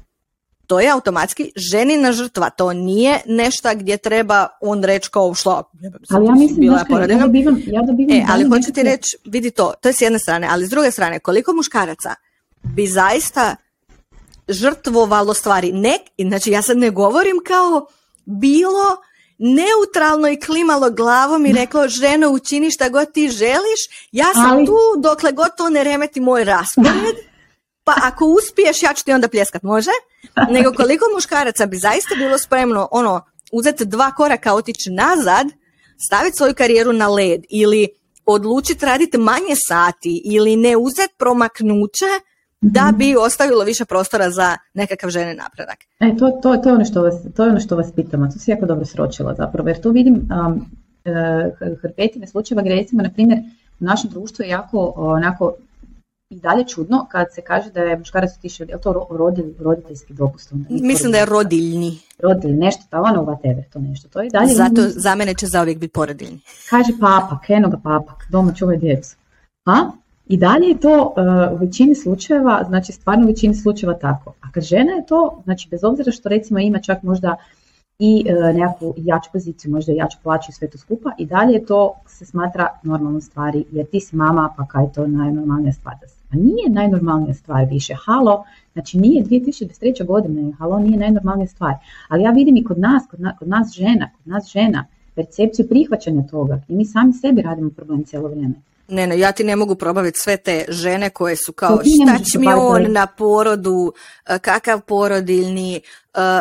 to je automatski ženina žrtva, to nije nešto gdje treba on reći kao što ali ja mislim bila ja dobivam, ja dobivam e, ali hoću ti reći, vidi to, to je s jedne strane, ali s druge strane, koliko muškaraca bi zaista žrtvovalo stvari, ne, znači ja sad ne govorim kao bilo neutralno i klimalo glavom i reklo ženo učini šta god ti želiš, ja sam ali... tu dokle god to ne remeti moj raspored pa ako uspiješ ja ću ti onda pljeskat, može? Nego koliko muškaraca bi zaista bilo spremno ono, uzeti dva koraka, otići nazad, staviti svoju karijeru na led ili odlučiti raditi manje sati ili ne uzeti promaknuće da mhm. bi ostavilo više prostora za nekakav žene napredak. E, to, to, to, je ono što vas, to je ono što vas pitamo, to si jako dobro sročila zapravo, jer tu vidim um, hrpetine slučajeva gdje recimo, na primjer, u našem društvu je jako onako i dalje čudno kad se kaže da je muškarac otišao, je to rodil, roditeljski dopust? Mislim da je rodiljni. Rodiljni, nešto, ta ono whatever, to nešto. To je dalje Zato za mene će zauvijek biti porodiljni. Kaže papak, eno ga papak, doma čuvaj djecu. A? I dalje je to uh, u većini slučajeva, znači stvarno u većini slučajeva tako. A kad žena je to, znači bez obzira što recimo ima čak možda i uh, nekakvu jaču poziciju, možda jaču plaću i sve to skupa i dalje to se smatra normalnom stvari jer ti si mama pa kaj je to najnormalnija stvar da a nije najnormalnija stvar više. Halo, znači nije 2023. godine, halo nije najnormalnija stvar. Ali ja vidim i kod nas, kod, kod nas žena, kod nas žena, percepciju prihvaćanja toga i mi sami sebi radimo problem cijelo vrijeme. Ne, ne, ja ti ne mogu probaviti sve te žene koje su kao šta će mi on na porodu, e, kakav porodiljni, e,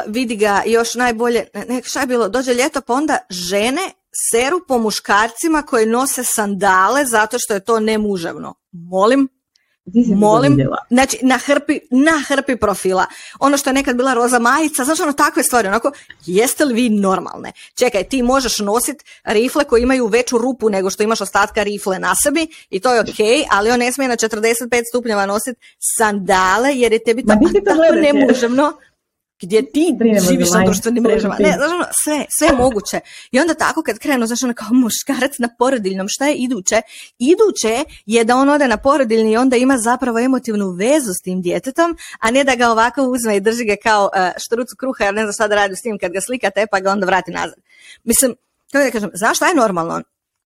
vidi ga još najbolje, ne, šta je bilo, dođe ljeto pa onda žene seru po muškarcima koji nose sandale zato što je to nemuževno. Molim? Molim, znači na hrpi, na hrpi profila. Ono što je nekad bila roza majica, znači ono takve stvari, onako, jeste li vi normalne? Čekaj, ti možeš nositi rifle koje imaju veću rupu nego što imaš ostatka rifle na sebi i to je ok, ali on ne smije na 45 stupnjeva nositi sandale jer je tebi tako je? nemuževno gdje ti Brinemo za živiš na društvenim mrežama. Ne, znaš ono, sve, sve je moguće. I onda tako kad krenu, znaš ono kao muškarac na porodiljnom, šta je iduće? Iduće je da on ode na porodiljni i onda ima zapravo emotivnu vezu s tim djetetom, a ne da ga ovako uzme i drži ga kao uh, štrucu kruha, jer ne zna šta da radi s tim kad ga slikate, pa ga onda vrati nazad. Mislim, kako da kažem, znaš šta je normalno?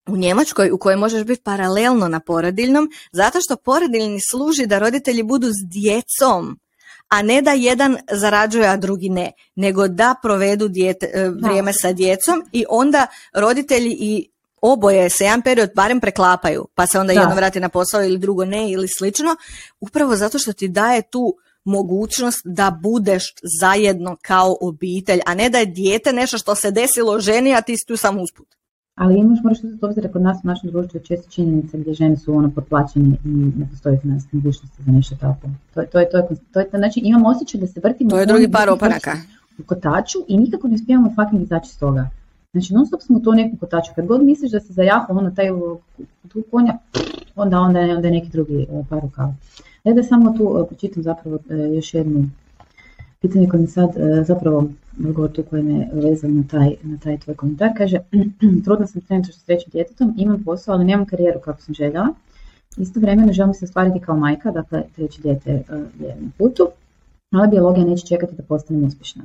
u Njemačkoj u kojoj možeš biti paralelno na porodiljnom, zato što porodiljni služi da roditelji budu s djecom, a ne da jedan zarađuje, a drugi ne, nego da provedu dijete, e, vrijeme sa djecom i onda roditelji i oboje se jedan period barem preklapaju, pa se onda Da. jedno vrati na posao ili drugo ne ili slično, upravo zato što ti daje tu mogućnost da budeš zajedno kao obitelj, a ne da je dijete nešto što se desilo ženi, a ti si tu samo usput. Ali imaš, moraš uzeti u obzir kod nas u našem društvu često činjenica gdje žene su ono potplaćene i ne postoji financijske mogućnosti za nešto tako. To je, to je, to je, to je, znači imam osjećaj da se vrtimo To je drugi par opanaka. u kotaču i nikako ne uspijemo fucking izaći iz toga. Znači non stop smo u to nekom kotaču. Kad god misliš da se zajaho ono taj tu konja, onda, onda, onda je neki drugi e, par rukava. Ja da samo tu e, pročitam zapravo e, još jednu pitanje koje mi sad e, zapravo odgovor tu koji me vezao na taj, na taj tvoj komentar. Kaže, trudna sam trenutno s trećim djetetom, imam posao, ali nemam karijeru kako sam željela. Istovremeno želim se ostvariti kao majka, dakle treće dijete e, je na putu, ali biologija neće čekati da postanem uspješna.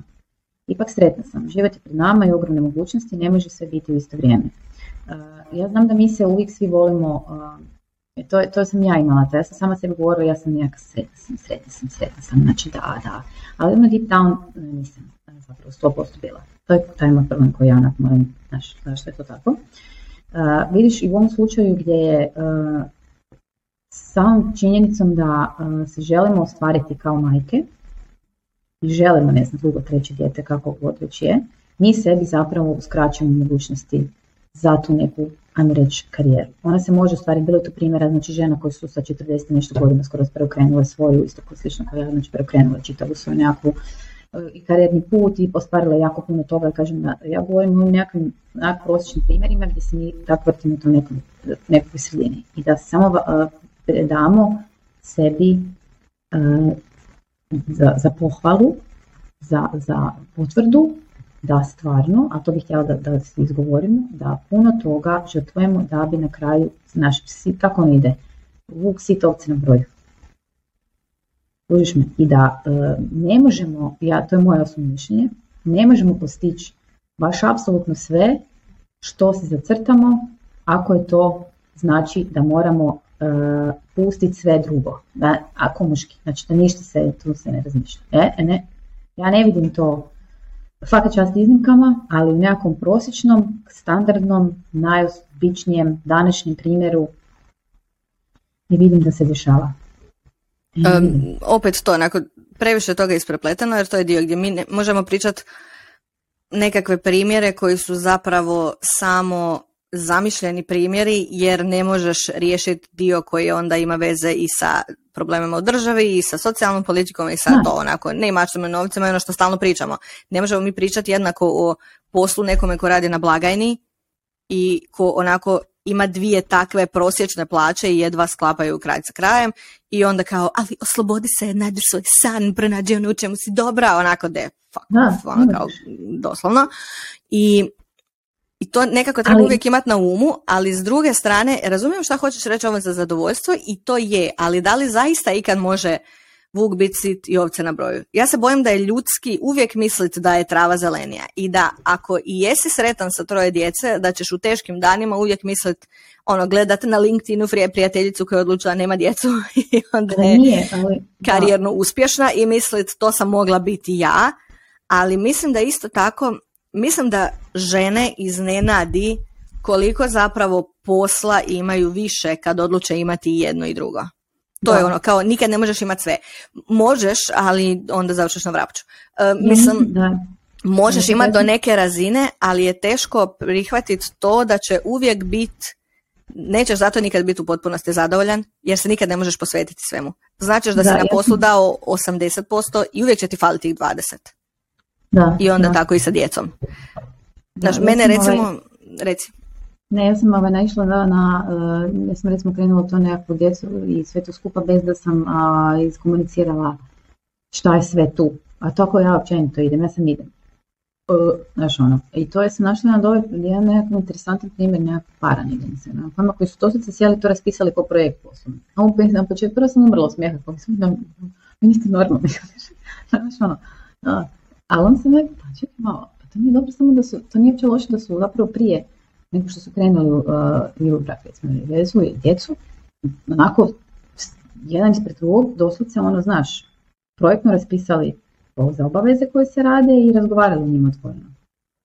Ipak sretna sam, život je pred nama i ogromne mogućnosti, ne može sve biti u isto vrijeme. E, ja znam da mi se uvijek svi volimo, to, to sam ja imala, to ja sam sama sebi govorila, ja sam neka sretna sam, sretna sam, sretna sam, znači da, da, ali ono deep down e, nisam e, zapravo 100% bila. To je taj moj problem koji ja moram, znaš, zašto je to tako. E, vidiš i u ovom slučaju gdje je e, činjenicom da e, se želimo ostvariti kao majke i želimo, ne znam, drugo, treće dijete, kako god već je, mi sebi zapravo uskraćujemo mogućnosti za tu neku, ajmo reći, karijeru. Ona se može ostvariti, bilo je tu primjera, znači žena koji su sa 40 i nešto godina skoro preokrenule svoju, isto kao slično kao ja, znači preokrenule čitavu svoju nekakvu e, i karijerni put i ostvarila jako puno toga, kažem ja govorim o nekakvim prosječnim primjerima gdje se mi tako vrtimo u nekom, sredini i da samo uh, predamo sebi uh, za, za pohvalu, za, za potvrdu da stvarno, a to bih htjela da, da svi izgovorimo, da puno toga žrtvujemo da bi na kraju, znaš, si, kako on ide, vuk sit ovce na broju. Kužiš me? I da e, ne možemo, ja, to je moje osobno mišljenje, ne možemo postići baš apsolutno sve što se zacrtamo ako je to znači da moramo e, pustiti sve drugo. Da, ako muški, znači da ništa se tu se ne razmišlja. E, e, ne, ja ne vidim to svaka čast iznimkama, ali u nekakvom prosječnom, standardnom, najobičnijem današnjem primjeru ne vidim da se dešava. Um, opet to, onako, previše toga isprepleteno, jer to je dio gdje mi ne, možemo pričati nekakve primjere koji su zapravo samo zamišljeni primjeri, jer ne možeš riješiti dio koji onda ima veze i sa problemima u državi i sa socijalnom politikom i sa to onako, ne mačtima i novcima i ono što stalno pričamo. Ne možemo mi pričati jednako o poslu nekome ko radi na blagajni i ko onako ima dvije takve prosječne plaće i jedva sklapaju kraj sa krajem i onda kao, ali oslobodi se, nađi svoj san, pronađi ono u čemu si dobra, onako de, fuck Da, ono kao, doslovno. I, I to nekako treba Ali- uvijek imati na umu, ali s druge strane, razumijem šta hoćeš reći ovo za zadovoljstvo i to je, ali da li zaista ikad može vuk bit sit i ovce na broju. Ja se bojim da je ljudski uvijek misliti da je trava zelenija i da ako i jesi sretan sa troje djece, da ćeš u teškim danima uvijek misliti, ono, gledat na LinkedInu frije prijateljicu koja je odlučila nema djecu i onda je nije, ali, karijerno uspješna i mislit to sam mogla biti ja, ali mislim da isto tako, mislim da žene iznenadi koliko zapravo posla imaju više kad odluče imati jedno i drugo. To je Da. ono, kao nikad ne možeš imati sve. Možeš, ali onda završiš na vrapću. E, mislim, da. možeš imati do neke razine, ali je teško prihvatiti to da će uvijek biti nećeš zato nikad biti u potpunosti zadovoljan, jer se nikad ne možeš posvetiti svemu. Značiš da, Da, si na poslu dao 80% i uvijek će ti faliti tih 20%. da, I onda da, tako i sa djecom. Da. Znaš, Ja mene recimo, ovaj, reci, Ne, ja sam ovaj, naišla na, na uh, ja sam recimo krenula to nekakvu djecu i sve to skupa bez da sam a, iskomunicirala šta je sve tu. A tako ja općenito idem, ja sam idem. Uh, znaš ono, i to je sam našla na ovaj jedan nekakav interesantan primjer nekakvog na pojma koji su doslovce sjeli to raspisali po projektu poslovno. A na početku prvo sam umrla od smijeha, kao mislim da vi niste normalni. znaš ono, a, ali on se ne, pa čekaj malo, pa to nije dobro samo da su, to nije uopće loše da su zapravo prije nego što su krenuli uh, u brak, recimo, i vezu i djecu, onako, jedan ispred drugog, doslovce, ono, znaš, projektno raspisali za obaveze koje se rade i razgovarali o njima otvoreno.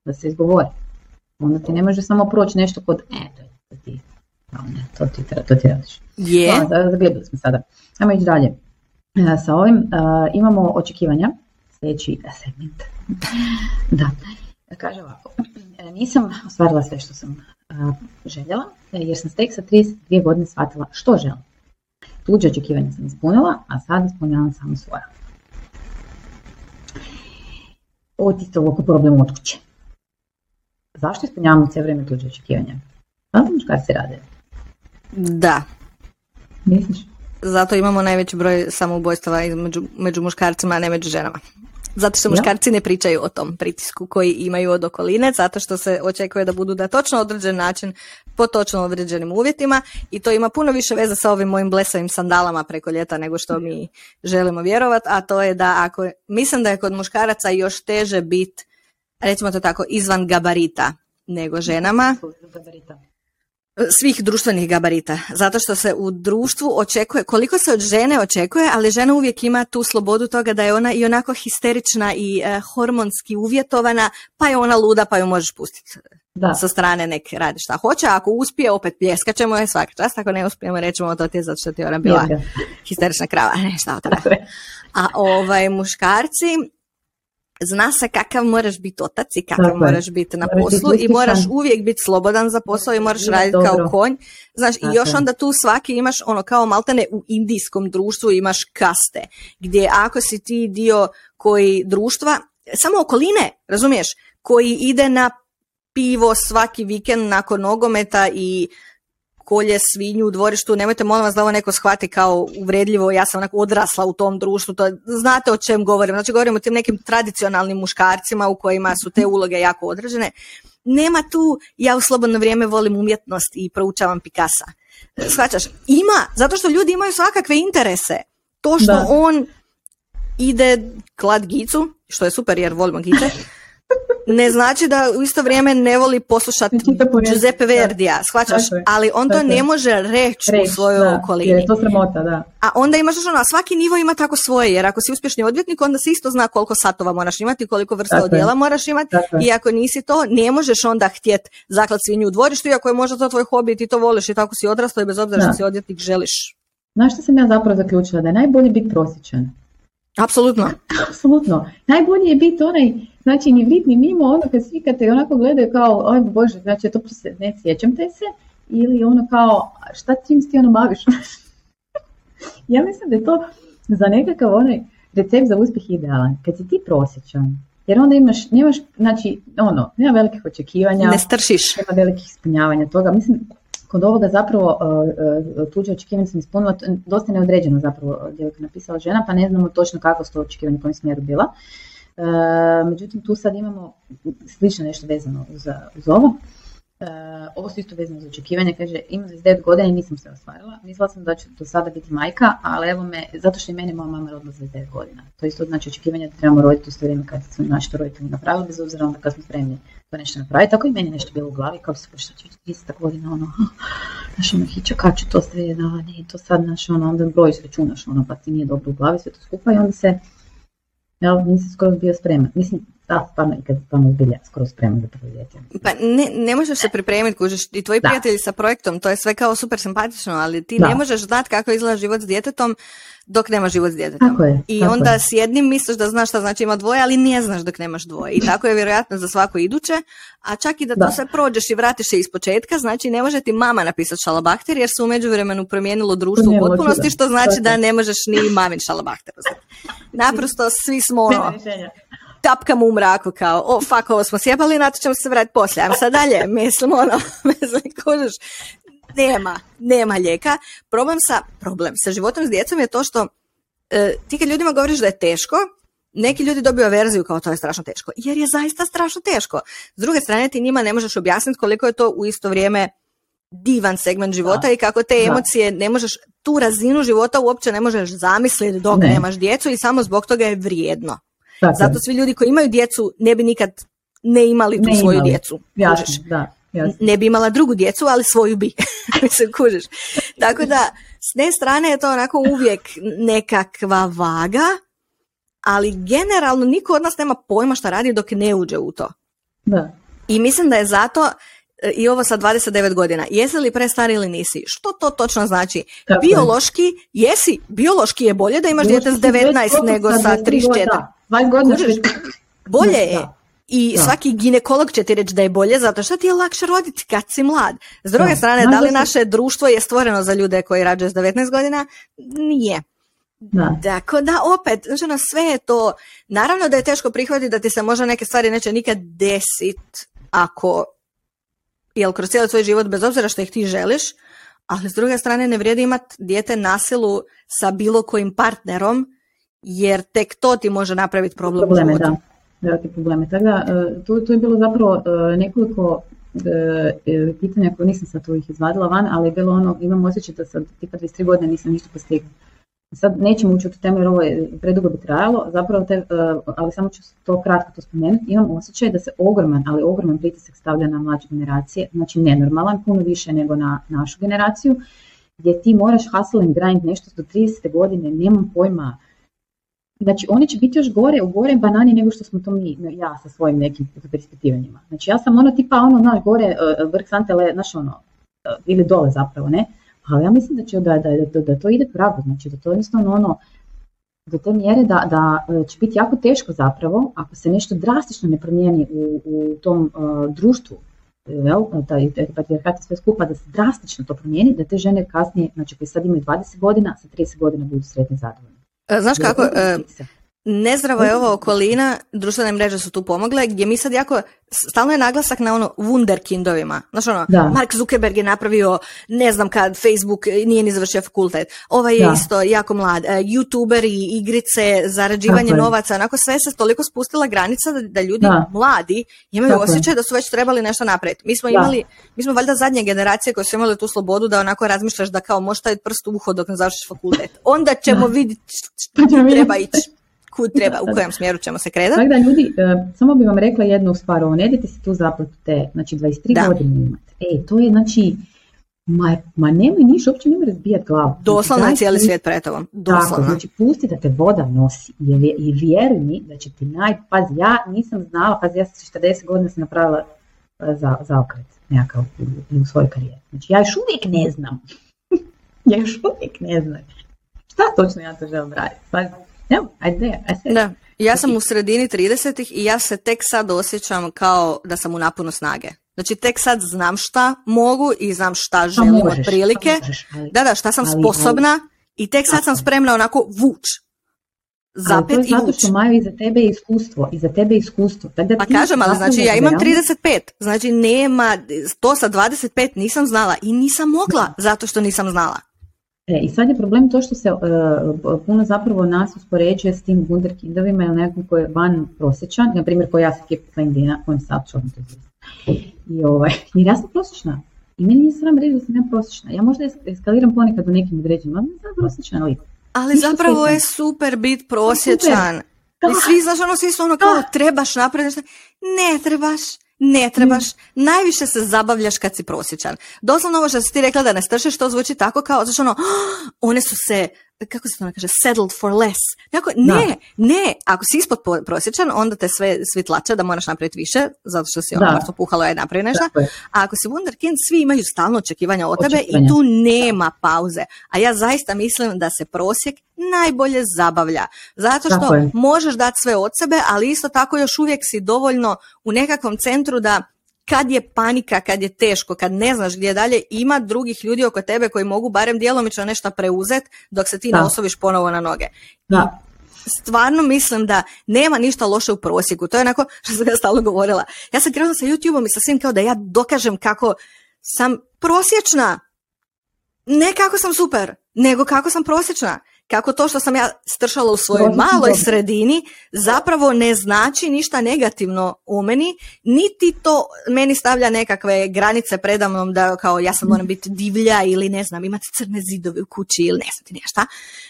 Da se izgovore. Onda ti ne može samo proći nešto kod, e, to, je- to ti, ne, to ti, to ti radiš. je, za- zagledali smo sada. Ajmo ići dalje. E, Sa ovim e, imamo očekivanja, sljedeći segment. Da. Kaže ovako, e, nisam ostvarila sve što sam e, željela, e, jer sam tek sa 32 godine shvatila što želim. Tuđe očekivanja sam ispunila, a sad ispunjavam samo svoja. Ovo ti isto ovako problem od kuće. Zašto ispunjavamo cijelo vrijeme tuđe očekivanja? Zato muškarci rade. da. Misliš? Zato imamo najveći broj samoubojstava između, među muškarcima, a ne među ženama. Zato što Ja. muškarci ne pričaju o tom pritisku koji imaju od okoline, zato što se očekuje da budu na točno određen način, po točno određenim uvjetima i to ima puno više veze sa ovim mojim blesavim sandalama preko ljeta nego što mi želimo vjerovati, a to je da ako, mislim da je kod muškaraca još teže bit, recimo to tako, izvan gabarita nego ženama, Gabarita. Svih društvenih gabarita, zato što se u društvu očekuje, koliko se od žene očekuje, ali žena uvijek ima tu slobodu toga da je ona i onako histerična i e, hormonski uvjetovana, pa je ona luda, pa ju možeš pustiti Da, sa strane nek radi šta hoće, ako uspije opet pljeskat ćemo je svaka čast, ako ne uspijemo rećemo to ti je zato što ti je ona bila histerična krava, ne šta od toga. Tako je. A ovaj muškarci zna se kakav moraš biti otac i kakav Tako moraš biti na Moraš biti poslu i moraš uvijek biti slobodan za posao i moraš raditi dobro. kao konj. Znaš, Tako i još onda tu svaki imaš ono kao maltene u indijskom društvu imaš kaste, gdje ako si ti dio koji društva, samo okoline, razumiješ, koji ide na pivo svaki vikend nakon nogometa i kolje svinju u dvorištu, nemojte molim vas da ovo neko shvati kao uvredljivo, ja sam onako odrasla u tom društvu, to, znate o čem govorim, znači govorim o tim nekim tradicionalnim muškarcima u kojima su te uloge jako određene. Nema tu, ja u slobodno vrijeme volim umjetnost i proučavam Picasa. Shvaćaš? Ima, zato što ljudi imaju svakakve interese. To što Da. on ide klad gicu, što je super jer volimo gice, ne znači da u isto vrijeme ne voli poslušati Giuseppe. Verdija, shvaćaš? Ali on to ne može reći u svojoj da, okolini. je to sramota, da. A onda imaš ono, a svaki nivo ima tako svoje, jer ako si uspješni odvjetnik, onda se isto zna koliko satova moraš imati, koliko vrsta Tako je. odjela moraš imati. Tako. I ako nisi to, ne možeš onda htjet zaklad svinju u dvorištu, iako je možda to tvoj hobi i ti to voliš i tako si odrastao i bez obzira što si odvjetnik želiš. Znaš što sam ja zapravo zaključila? Da je najbolje biti prosječan. Apsolutno. Apsolutno. Najbolje je biti onaj, znači ni vid ni mimo, ono kad svi kad te onako gledaju kao, oj bože, znači to se, ne sjećam te se, ili ono kao, šta čim ti ono baviš? ja mislim da je to za nekakav onaj recept za uspjeh idealan. Kad si ti prosječan, jer onda imaš, nemaš, znači, ono, nema velikih očekivanja, Ne stršiš. nema velikih ispunjavanja toga. Mislim, kod ovoga zapravo uh, uh, tuđe očekivanje sam ispunila, je dosta neodređeno zapravo djevojka napisala žena, pa ne znamo točno kako su to očekivanje u kojem smjeru bila. Međutim, tu sad imamo slično nešto vezano uz, uz ovo. Ovo su isto vezano za očekivanje, kaže imam 29 godina i nisam se ostvarila. Mislila sam da ću do sada biti majka, ali evo me, zato što i mene moja mama rodila za 29 godina. To isto znači očekivanje da trebamo roditi u isto vrijeme kad su naši roditelji napravili, bez obzira onda kad smo spremni to nešto napraviti. Tako i meni nešto bilo u glavi, kao se što će 30 godina, ono, znaš, ono, hića, kad ću to sve, da, ne, to sad, znaš, ono, onda broj računaš, ono, pa ti nije dobro u glavi sve to skupa i onda se, jel, nisi skoro bio spreman. Mislim, da, stvarno, i kad stvarno zbilja skoro spremno za prvo dijete. Pa ne, ne možeš se pripremiti, kužiš, i tvoji Da. prijatelji sa projektom, to je sve kao super simpatično, ali ti Da. ne možeš znati kako izgleda život s djetetom dok nemaš život s djetetom. Tako je, I tako onda je. s jednim misliš da znaš šta znači ima dvoje, ali ne znaš dok nemaš dvoje. I tako je vjerojatno za svako iduće, a čak i da, Da. to sve prođeš i vratiš se iz početka, znači ne može ti mama napisati šalabahter jer se u međuvremenu promijenilo društvo u potpunosti, što znači da ne možeš ni mamin šalabahter. Naprosto svi smo ono, Tapkamo u mraku kao, o fuck, ovo smo sjebali, na to ćemo se vratiti poslije, ajmo sad dalje, mislim ono, mislim, kužiš, nema, nema lijeka. Problem sa, problem sa životom s djecom je to što e, ti kad ljudima govoriš da je teško, neki ljudi dobiju averziju kao to je strašno teško, jer je zaista strašno teško. S druge strane ti njima ne možeš objasniti koliko je to u isto vrijeme divan segment života Da. i kako te Da. emocije ne možeš, tu razinu života uopće ne možeš zamisliti dok Ne. nemaš djecu i samo zbog toga je vrijedno. Tako. Zato svi ljudi koji imaju djecu ne bi nikad ne imali tu Ne svoju imali. djecu. Jasno, da, jasno. Ne bi imala drugu djecu, ali svoju bi. Mislim, kužiš. Tako da, s ne strane je to onako uvijek nekakva vaga, ali generalno niko od nas nema pojma šta radi dok ne uđe u to. Da. I mislim da je zato e, i ovo sa 29 godina. Jesi li prestari ili nisi? Što to točno znači? Tako je. biološki, jesi, biološki je bolje da imaš dijete s 19 nego sa 34. Da, 20 godina Kužiš? Bolje je. I Da. svaki ginekolog će ti reći da je bolje zato što ti je lakše roditi kad si mlad. S druge Da. strane, da li naše društvo je stvoreno za ljude koji rađaju s 19 godina? Nije. Da. Tako da opet, znači ono, sve je to, naravno da je teško prihvatiti da ti se možda neke stvari neće nikad desit ako, jel kroz cijeli svoj život, bez obzira što ih ti želiš, ali s druge strane ne vrijedi imat dijete na silu sa bilo kojim partnerom, jer tek to ti može napraviti problem u probleme, životu. da. Velike probleme. Tako da, e, tu, tu je bilo zapravo e, nekoliko e, pitanja koje nisam sad tu ih izvadila van, ali je bilo ono, imam osjećaj da sad tipa 23 godine nisam ništa postigla. Sad nećemo ući u tu temu jer ovo je predugo bi trajalo, zapravo te, ali samo ću to kratko to spomenuti. Imam osjećaj da se ogroman, ali ogroman pritisak stavlja na mlađe generacije, znači nenormalan, puno više nego na našu generaciju, gdje ti moraš hustle and grind nešto do 30. godine, nemam pojma, Znači, oni će biti još gore u gore banani nego što smo to mi, ja sa svojim nekim perspektivanjima. Znači, ja sam ono tipa ono, znaš, gore, uh, vrh sante, le, znaš ono, uh, ili dole zapravo, ne? Ali ja mislim da će, da, da, da, to ide pravo, znači da to jednostavno ono, do te mjere da, da će biti jako teško zapravo, ako se nešto drastično ne promijeni u, u tom uh, društvu, jel, taj, patrijarhat sve skupa, da se drastično to promijeni, da te žene kasnije, znači koji sad imaju 20 godina, sa 30 godina budu sretni i zadovoljni. E, Nezdrava je ova okolina, društvene mreže su tu pomogle, gdje mi sad jako, stalno je naglasak na ono wunderkindovima. Znaš ono, Da. Mark Zuckerberg je napravio, ne znam kad, Facebook nije ni završio fakultet. Ovaj je Da. isto jako mlad. E, Youtuberi, igrice, zarađivanje Tako je. novaca, onako sve se toliko spustila granica da, da ljudi Da. mladi imaju Tako je. osjećaj da su već trebali nešto napraviti. Mi smo Da. imali, mi smo valjda zadnje generacije koje su imale tu slobodu da onako razmišljaš da kao možeš staviti prst u uho dok ne završiš fakultet. Onda ćemo vidjeti kud treba ići. Kud treba, u kojem smjeru ćemo se kretati. Tako da ljudi, e, samo bi vam rekla jednu stvar, ovo ne idete si tu zaplatu te, znači 23 Da. godine imate. E, to je znači, ma, ma nemoj niš, uopće nemoj razbijat glavu. Znači, Doslovno je cijeli svijet pred tobom. Tako, znači pusti da te voda nosi i, vje- i vjeruj mi da će ti naj... Pazi, ja nisam znala, pazi, ja sam sa 40 godina sam napravila e, za, zaokret nekakav u, u svojoj karijeri. Znači ja još uvijek ne znam. ja još uvijek ne znam. Šta točno ja to želim raditi? Ajde, ajde, ajde. Da. Ja sam u sredini 30-ih i ja se tek sad osjećam kao da sam u napunu snage. Znači tek sad znam šta mogu i znam šta Pa želim možeš, otprilike. pa možeš, ali- Da, da, šta sam ali- sposobna i tek sad sam spremna onako vuć. Ali to je Zapet i zato što iza tebe je iskustvo, iza tebe je iskustvo. Da Pa ti kažem, ali znači ja imam realno- 35, znači nema, to sa 25 nisam znala i nisam mogla zato što nisam znala. E, I sad je problem to što se e, puno zapravo nas uspoređuje s tim wunderkindovima ili nekom koji je van prosječan, na primjer koji ja sam Kip Klein kojem sad ću to. I ovaj, jer ja sam prosječna. I meni nije sram reći da sam ja prosječna. Ja možda es- eskaliram ponekad u nekim određenim, ali sam prosječna lik. Ali Ništa zapravo je super bit prosječan. Da. I svi, znaš, ono, svi su ono kao, trebaš napraviti nešto. Ne trebaš, ne trebaš. Najviše se zabavljaš kad si prosječan. Doslovno ovo što si ti rekla da ne stršiš, to zvuči tako kao, znaš, ono, one su se kako se to kaže, settled for less. Dakle, ne, ne, ako si ispod prosječan, onda te sve svi tlače da moraš napraviti više, zato što si ono baš puhalo je napravi nešto. A ako si wunderkind, svi imaju stalno očekivanja od tebe i tu nema pauze. A ja zaista mislim da se prosjek najbolje zabavlja. Zato što možeš dati sve od sebe, ali isto tako još uvijek si dovoljno u nekakvom centru da kad je panika, kad je teško, kad ne znaš gdje dalje, ima drugih ljudi oko tebe koji mogu barem djelomično nešto preuzeti dok se ti ne osobiš ponovo na noge. Da. Stvarno mislim da nema ništa loše u prosjeku. To je onako što sam ja stalno govorila. Ja sam krenula sa YouTube-om i sa svim kao da ja dokažem kako sam prosječna. Ne kako sam super, nego kako sam prosječna kako to što sam ja stršala u svojoj maloj sredini zapravo ne znači ništa negativno u meni, niti to meni stavlja nekakve granice predamnom da kao ja sam moram biti divlja ili ne znam, imati crne zidove u kući ili ne znam ti nešto.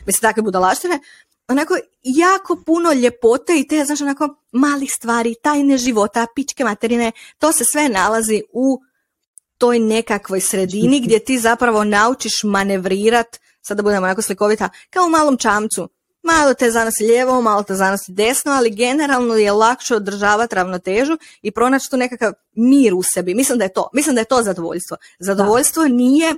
Mislim, takve budalaštine. Onako, jako puno ljepote i te, znaš, onako, malih stvari, tajne života, pičke materine, to se sve nalazi u toj nekakvoj sredini gdje ti zapravo naučiš manevrirat sad da budemo onako slikovita, kao u malom čamcu. Malo te zanosi lijevo, malo te zanosi desno, ali generalno je lakše održavati ravnotežu i pronaći tu nekakav mir u sebi. Mislim da je to, mislim da je to zadovoljstvo. Zadovoljstvo nije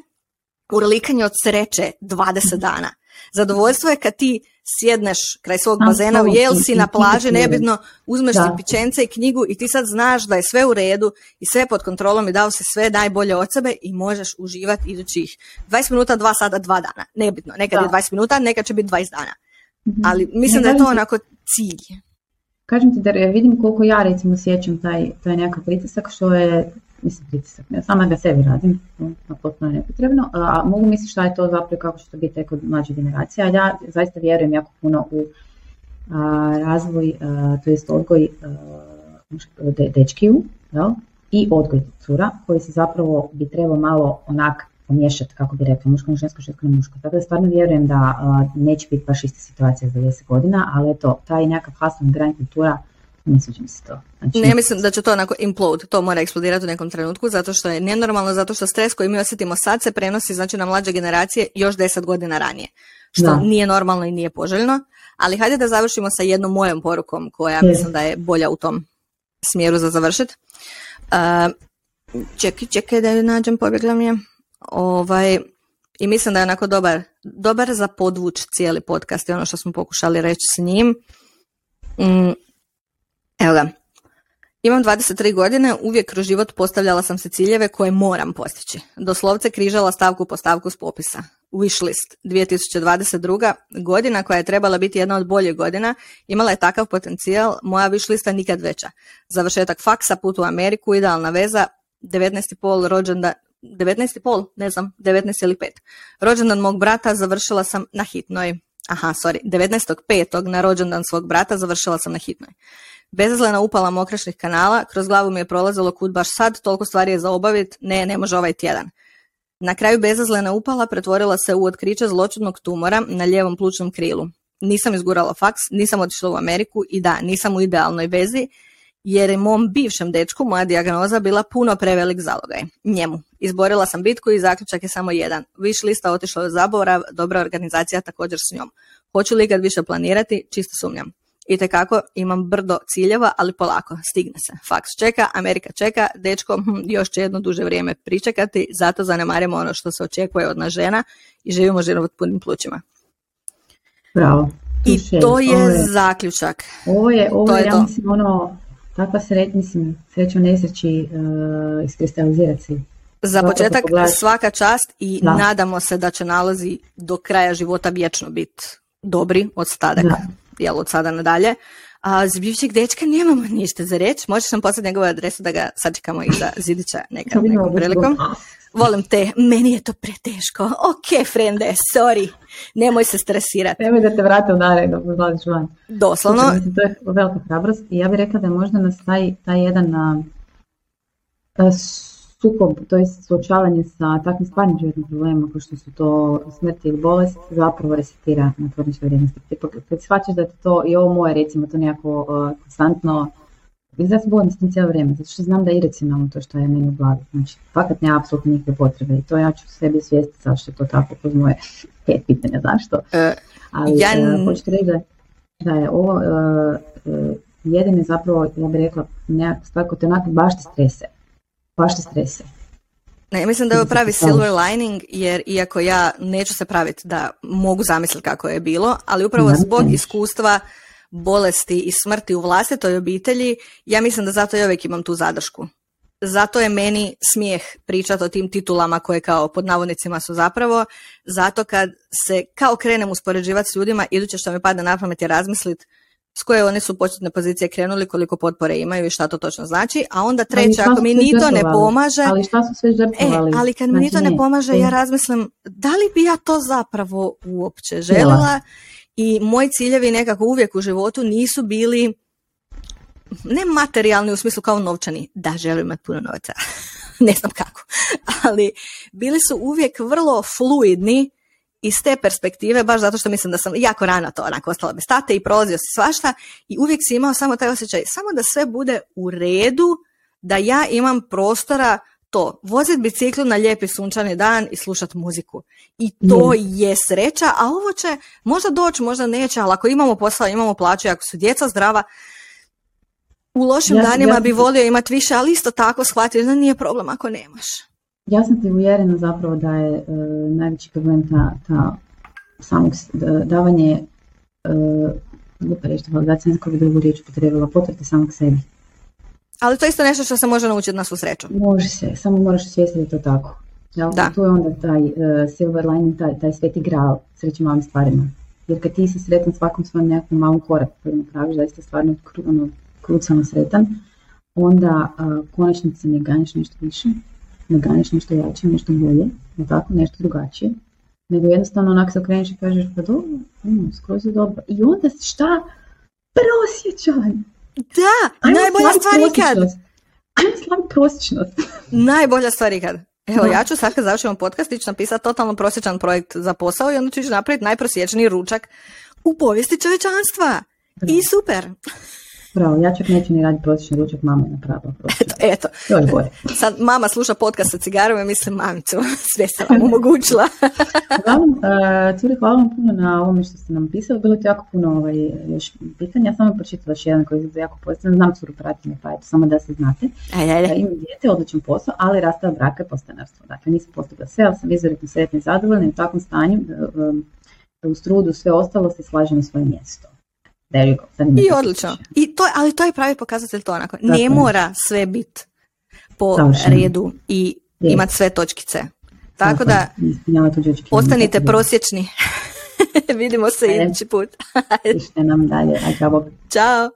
urlikanje od sreće 20 dana. Zadovoljstvo je kad ti sjedneš kraj svog bazena u Jelsi na plaži, nebitno, uzmeš si pičence i knjigu i ti sad znaš da je sve u redu i sve pod kontrolom i dao se sve najbolje od sebe i možeš uživati idućih 20 minuta, 2 sata, 2 dana. Nebitno, nekad je 20 minuta, nekad će biti 20 dana. Mhm. Ali mislim da je to onako cilj. Kažem ti da vidim koliko ja recimo sjećam taj, taj nekakav pritisak što je mislim pritisak, ne, sama ga sebi radim, na potpuno nepotrebno, a mogu misliti šta je to zapravo kako će to biti kod mlađe generacije, ali ja zaista vjerujem jako puno u razvoj, to jest odgoj de, dečkiju jel? i odgoj cura koji se zapravo bi trebao malo onak pomiješati, kako bi rekla, muško na žensko, žensko na muško. Tako da stvarno vjerujem da neće biti baš ista situacija za 10 godina, ali eto, taj nekakav hustle grind kultura Znači, ne mislim da će to onako implode, to mora eksplodirati u nekom trenutku, zato što je nenormalno, zato što stres koji mi osjetimo sad se prenosi znači, na mlađe generacije još deset godina ranije, što nije normalno i nije poželjno. Ali hajde da završimo sa jednom mojom porukom koja mislim da je bolja u tom smjeru za završiti. Uh, čekaj, čekaj da ju nađem, pobjegla mi je. Ovaj, I mislim da je onako dobar, dobar za podvuć cijeli podcast i ono što smo pokušali reći s njim. Mm, Evo ga. Imam 23 godine, uvijek kroz život postavljala sam se ciljeve koje moram postići. Doslovce križala stavku po stavku s popisa. Wishlist 2022. godina koja je trebala biti jedna od boljih godina, imala je takav potencijal, moja wishlista nikad veća. Završetak faksa, put u Ameriku, idealna veza, 19,5 rođenda, 19,5, ne znam, 19 ili 5. Rođendan mog brata završila sam na hitnoj. Aha, sorry, 19.5. na rođendan svog brata završila sam na hitnoj. Bezazlena upala mokrašnih kanala, kroz glavu mi je prolazilo kud baš sad, toliko stvari je za obavit, ne, ne može ovaj tjedan. Na kraju bezazlena upala pretvorila se u otkriće zločudnog tumora na lijevom plućnom krilu. Nisam izgurala faks, nisam otišla u Ameriku i da, nisam u idealnoj vezi, jer je mom bivšem dečku moja dijagnoza bila puno prevelik zalogaj. Njemu. Izborila sam bitku i zaključak je samo jedan. Viš lista otišla u zaborav, dobra organizacija također s njom. Hoću li kad više planirati? Čisto sumnjam i tekako imam brdo ciljeva, ali polako, stigne se. Faks čeka, Amerika čeka, dečko hm, još će jedno duže vrijeme pričekati, zato zanemarimo ono što se očekuje od nas žena i živimo život punim plućima. Bravo. I to je, zaključak. Ovo je, ovo je, ja mislim, ono, takva sret, mislim, sreću nesreći uh, iskristalizirati se. Za početak svaka čast i nadamo se da će nalazi do kraja života vječno biti dobri od stadak jel, od sada nadalje. A za bivšeg dečka nemamo ništa za reći. Možeš nam poslati njegovu adresu da ga sačekamo iza zidića nekad, nekom prilikom. Volim te, meni je to preteško. Ok, frende, sorry. Nemoj se stresirati. Nemoj da te vrate u dare dok van. Doslovno. to je velika hrabrost i ja bih rekla da je možda nas taj, taj jedan na, sukob, to je suočavanje sa takvim stvarnim životnim problemima kao što su to smrt ili bolest, zapravo resetira na tvorničke vrijednosti. Kad shvaćaš da je to i ovo moje recimo to nekako uh, konstantno I zato se borim s tim cijelo vrijeme, zato što znam da je iracionalno to što je meni u glavi. Znači, fakat nema apsolutno nikakve potrebe i to ja ću sebi svijesti zašto je to tako kroz moje pet pitanja zašto. E, Ali ja ja... hoćete reći da, da je ovo e, e, jedine zapravo, ja bih rekla, nekakva stvar koja te onako baš te strese. Baš te strese. Ne, mislim da je ovo pravi silver lining, jer iako ja neću se praviti da mogu zamisliti kako je bilo, ali upravo zbog iskustva bolesti i smrti u vlastitoj obitelji, ja mislim da zato ja uvijek imam tu zadršku. Zato je meni smijeh pričati o tim titulama koje kao pod navodnicima su zapravo, zato kad se kao krenem uspoređivati s ljudima, iduće što mi pada na pamet je razmislit s koje oni su početne pozicije krenuli, koliko potpore imaju i šta to točno znači, a onda treće, ako mi ni to ne pomaže, Ali šta su sve E, žrtvovali? ali kad mi ni to Znači, ne pomaže, e, ja razmislim da li bi ja to zapravo uopće željela? I moji ciljevi nekako uvijek u životu nisu bili ne materijalni u smislu kao novčani, da želim imati puno novca, ne znam kako, ali bili su uvijek vrlo fluidni iz te perspektive, baš zato što mislim da sam jako rano to onako ostala bez tate i prolazio si svašta i uvijek si imao samo taj osjećaj, samo da sve bude u redu, da ja imam prostora to, vozit biciklu na lijepi sunčani dan i slušat muziku. I to je sreća, a ovo će možda doći, možda neće, ali ako imamo posao, imamo plaću, ako su djeca zdrava, u lošim Ja danima ja bi volio imati više, ali isto tako shvatio da nije problem ako nemaš. Ja sam ti uvjerena zapravo da je e, najveći problem ta, ta samog davanje uh, glupa reći validacija, bi drugu riječ upotrijebila, potvrde samog sebi. Ali to je isto nešto što se može naučiti na svu sreću. Može se, samo moraš svijesti da je to tako. Jel? Da. Tu je onda taj uh, silver lining, taj, taj sveti gral sreće malim stvarima. Jer kad ti si sretan svakom svojom nekakvom malom koraku koji napraviš, zaista stvarno ono, krucijalno sretan, onda uh, konačnici ne ganjaš nešto više, ne ganjaš nešto jače, nešto bolje, ne tako, nešto drugačije, nego jednostavno onak se okreneš i kažeš pa dobro, mm, skroz je dobro. I onda šta? Prosječan! Da, Ajmo najbolja stvar ikad. Ajmo slavit prosječnost. Najbolja stvar ikad. Evo, Da. ja ću sad kad završimo podcast ići napisati totalno prosječan projekt za posao i onda ću ići napraviti najprosječniji ručak u povijesti čovječanstva. I super. Bravo, ja čak neću ni raditi prosječni ručak, mama je napravila prosječni. Eto, Još bolje. sad mama sluša podcast sa cigarom i mislim, mamicu, sve sam vam omogućila. Uglavnom, uh, Curi, hvala vam puno na ovome što ste nam pisali. Bilo je to jako puno ovaj, još pitanja. Ja sam vam pročitala još jedan koji je jako pozitivan. Znam Curu pratim, pa eto, samo da se znate. Ajde, ajde. imam dijete, odličan posao, ali rastav braka je postanarstvo. Dakle, nisam postigla sve, ali sam izuzetno sretna i zadovoljna i u takvom stanju da, um, da uz trudu sve ostalo se slaže na svoje mjesto. There you go. Sad imate I odlično. I to, ali to je pravi pokazatelj to onako. Ne mora sve biti po Savršeno. redu i imati sve točkice. Tako da da- prosječni. Vidimo se Ajde. idući put. Pišite nam dalje. Aj, čao, Bog. Ćao.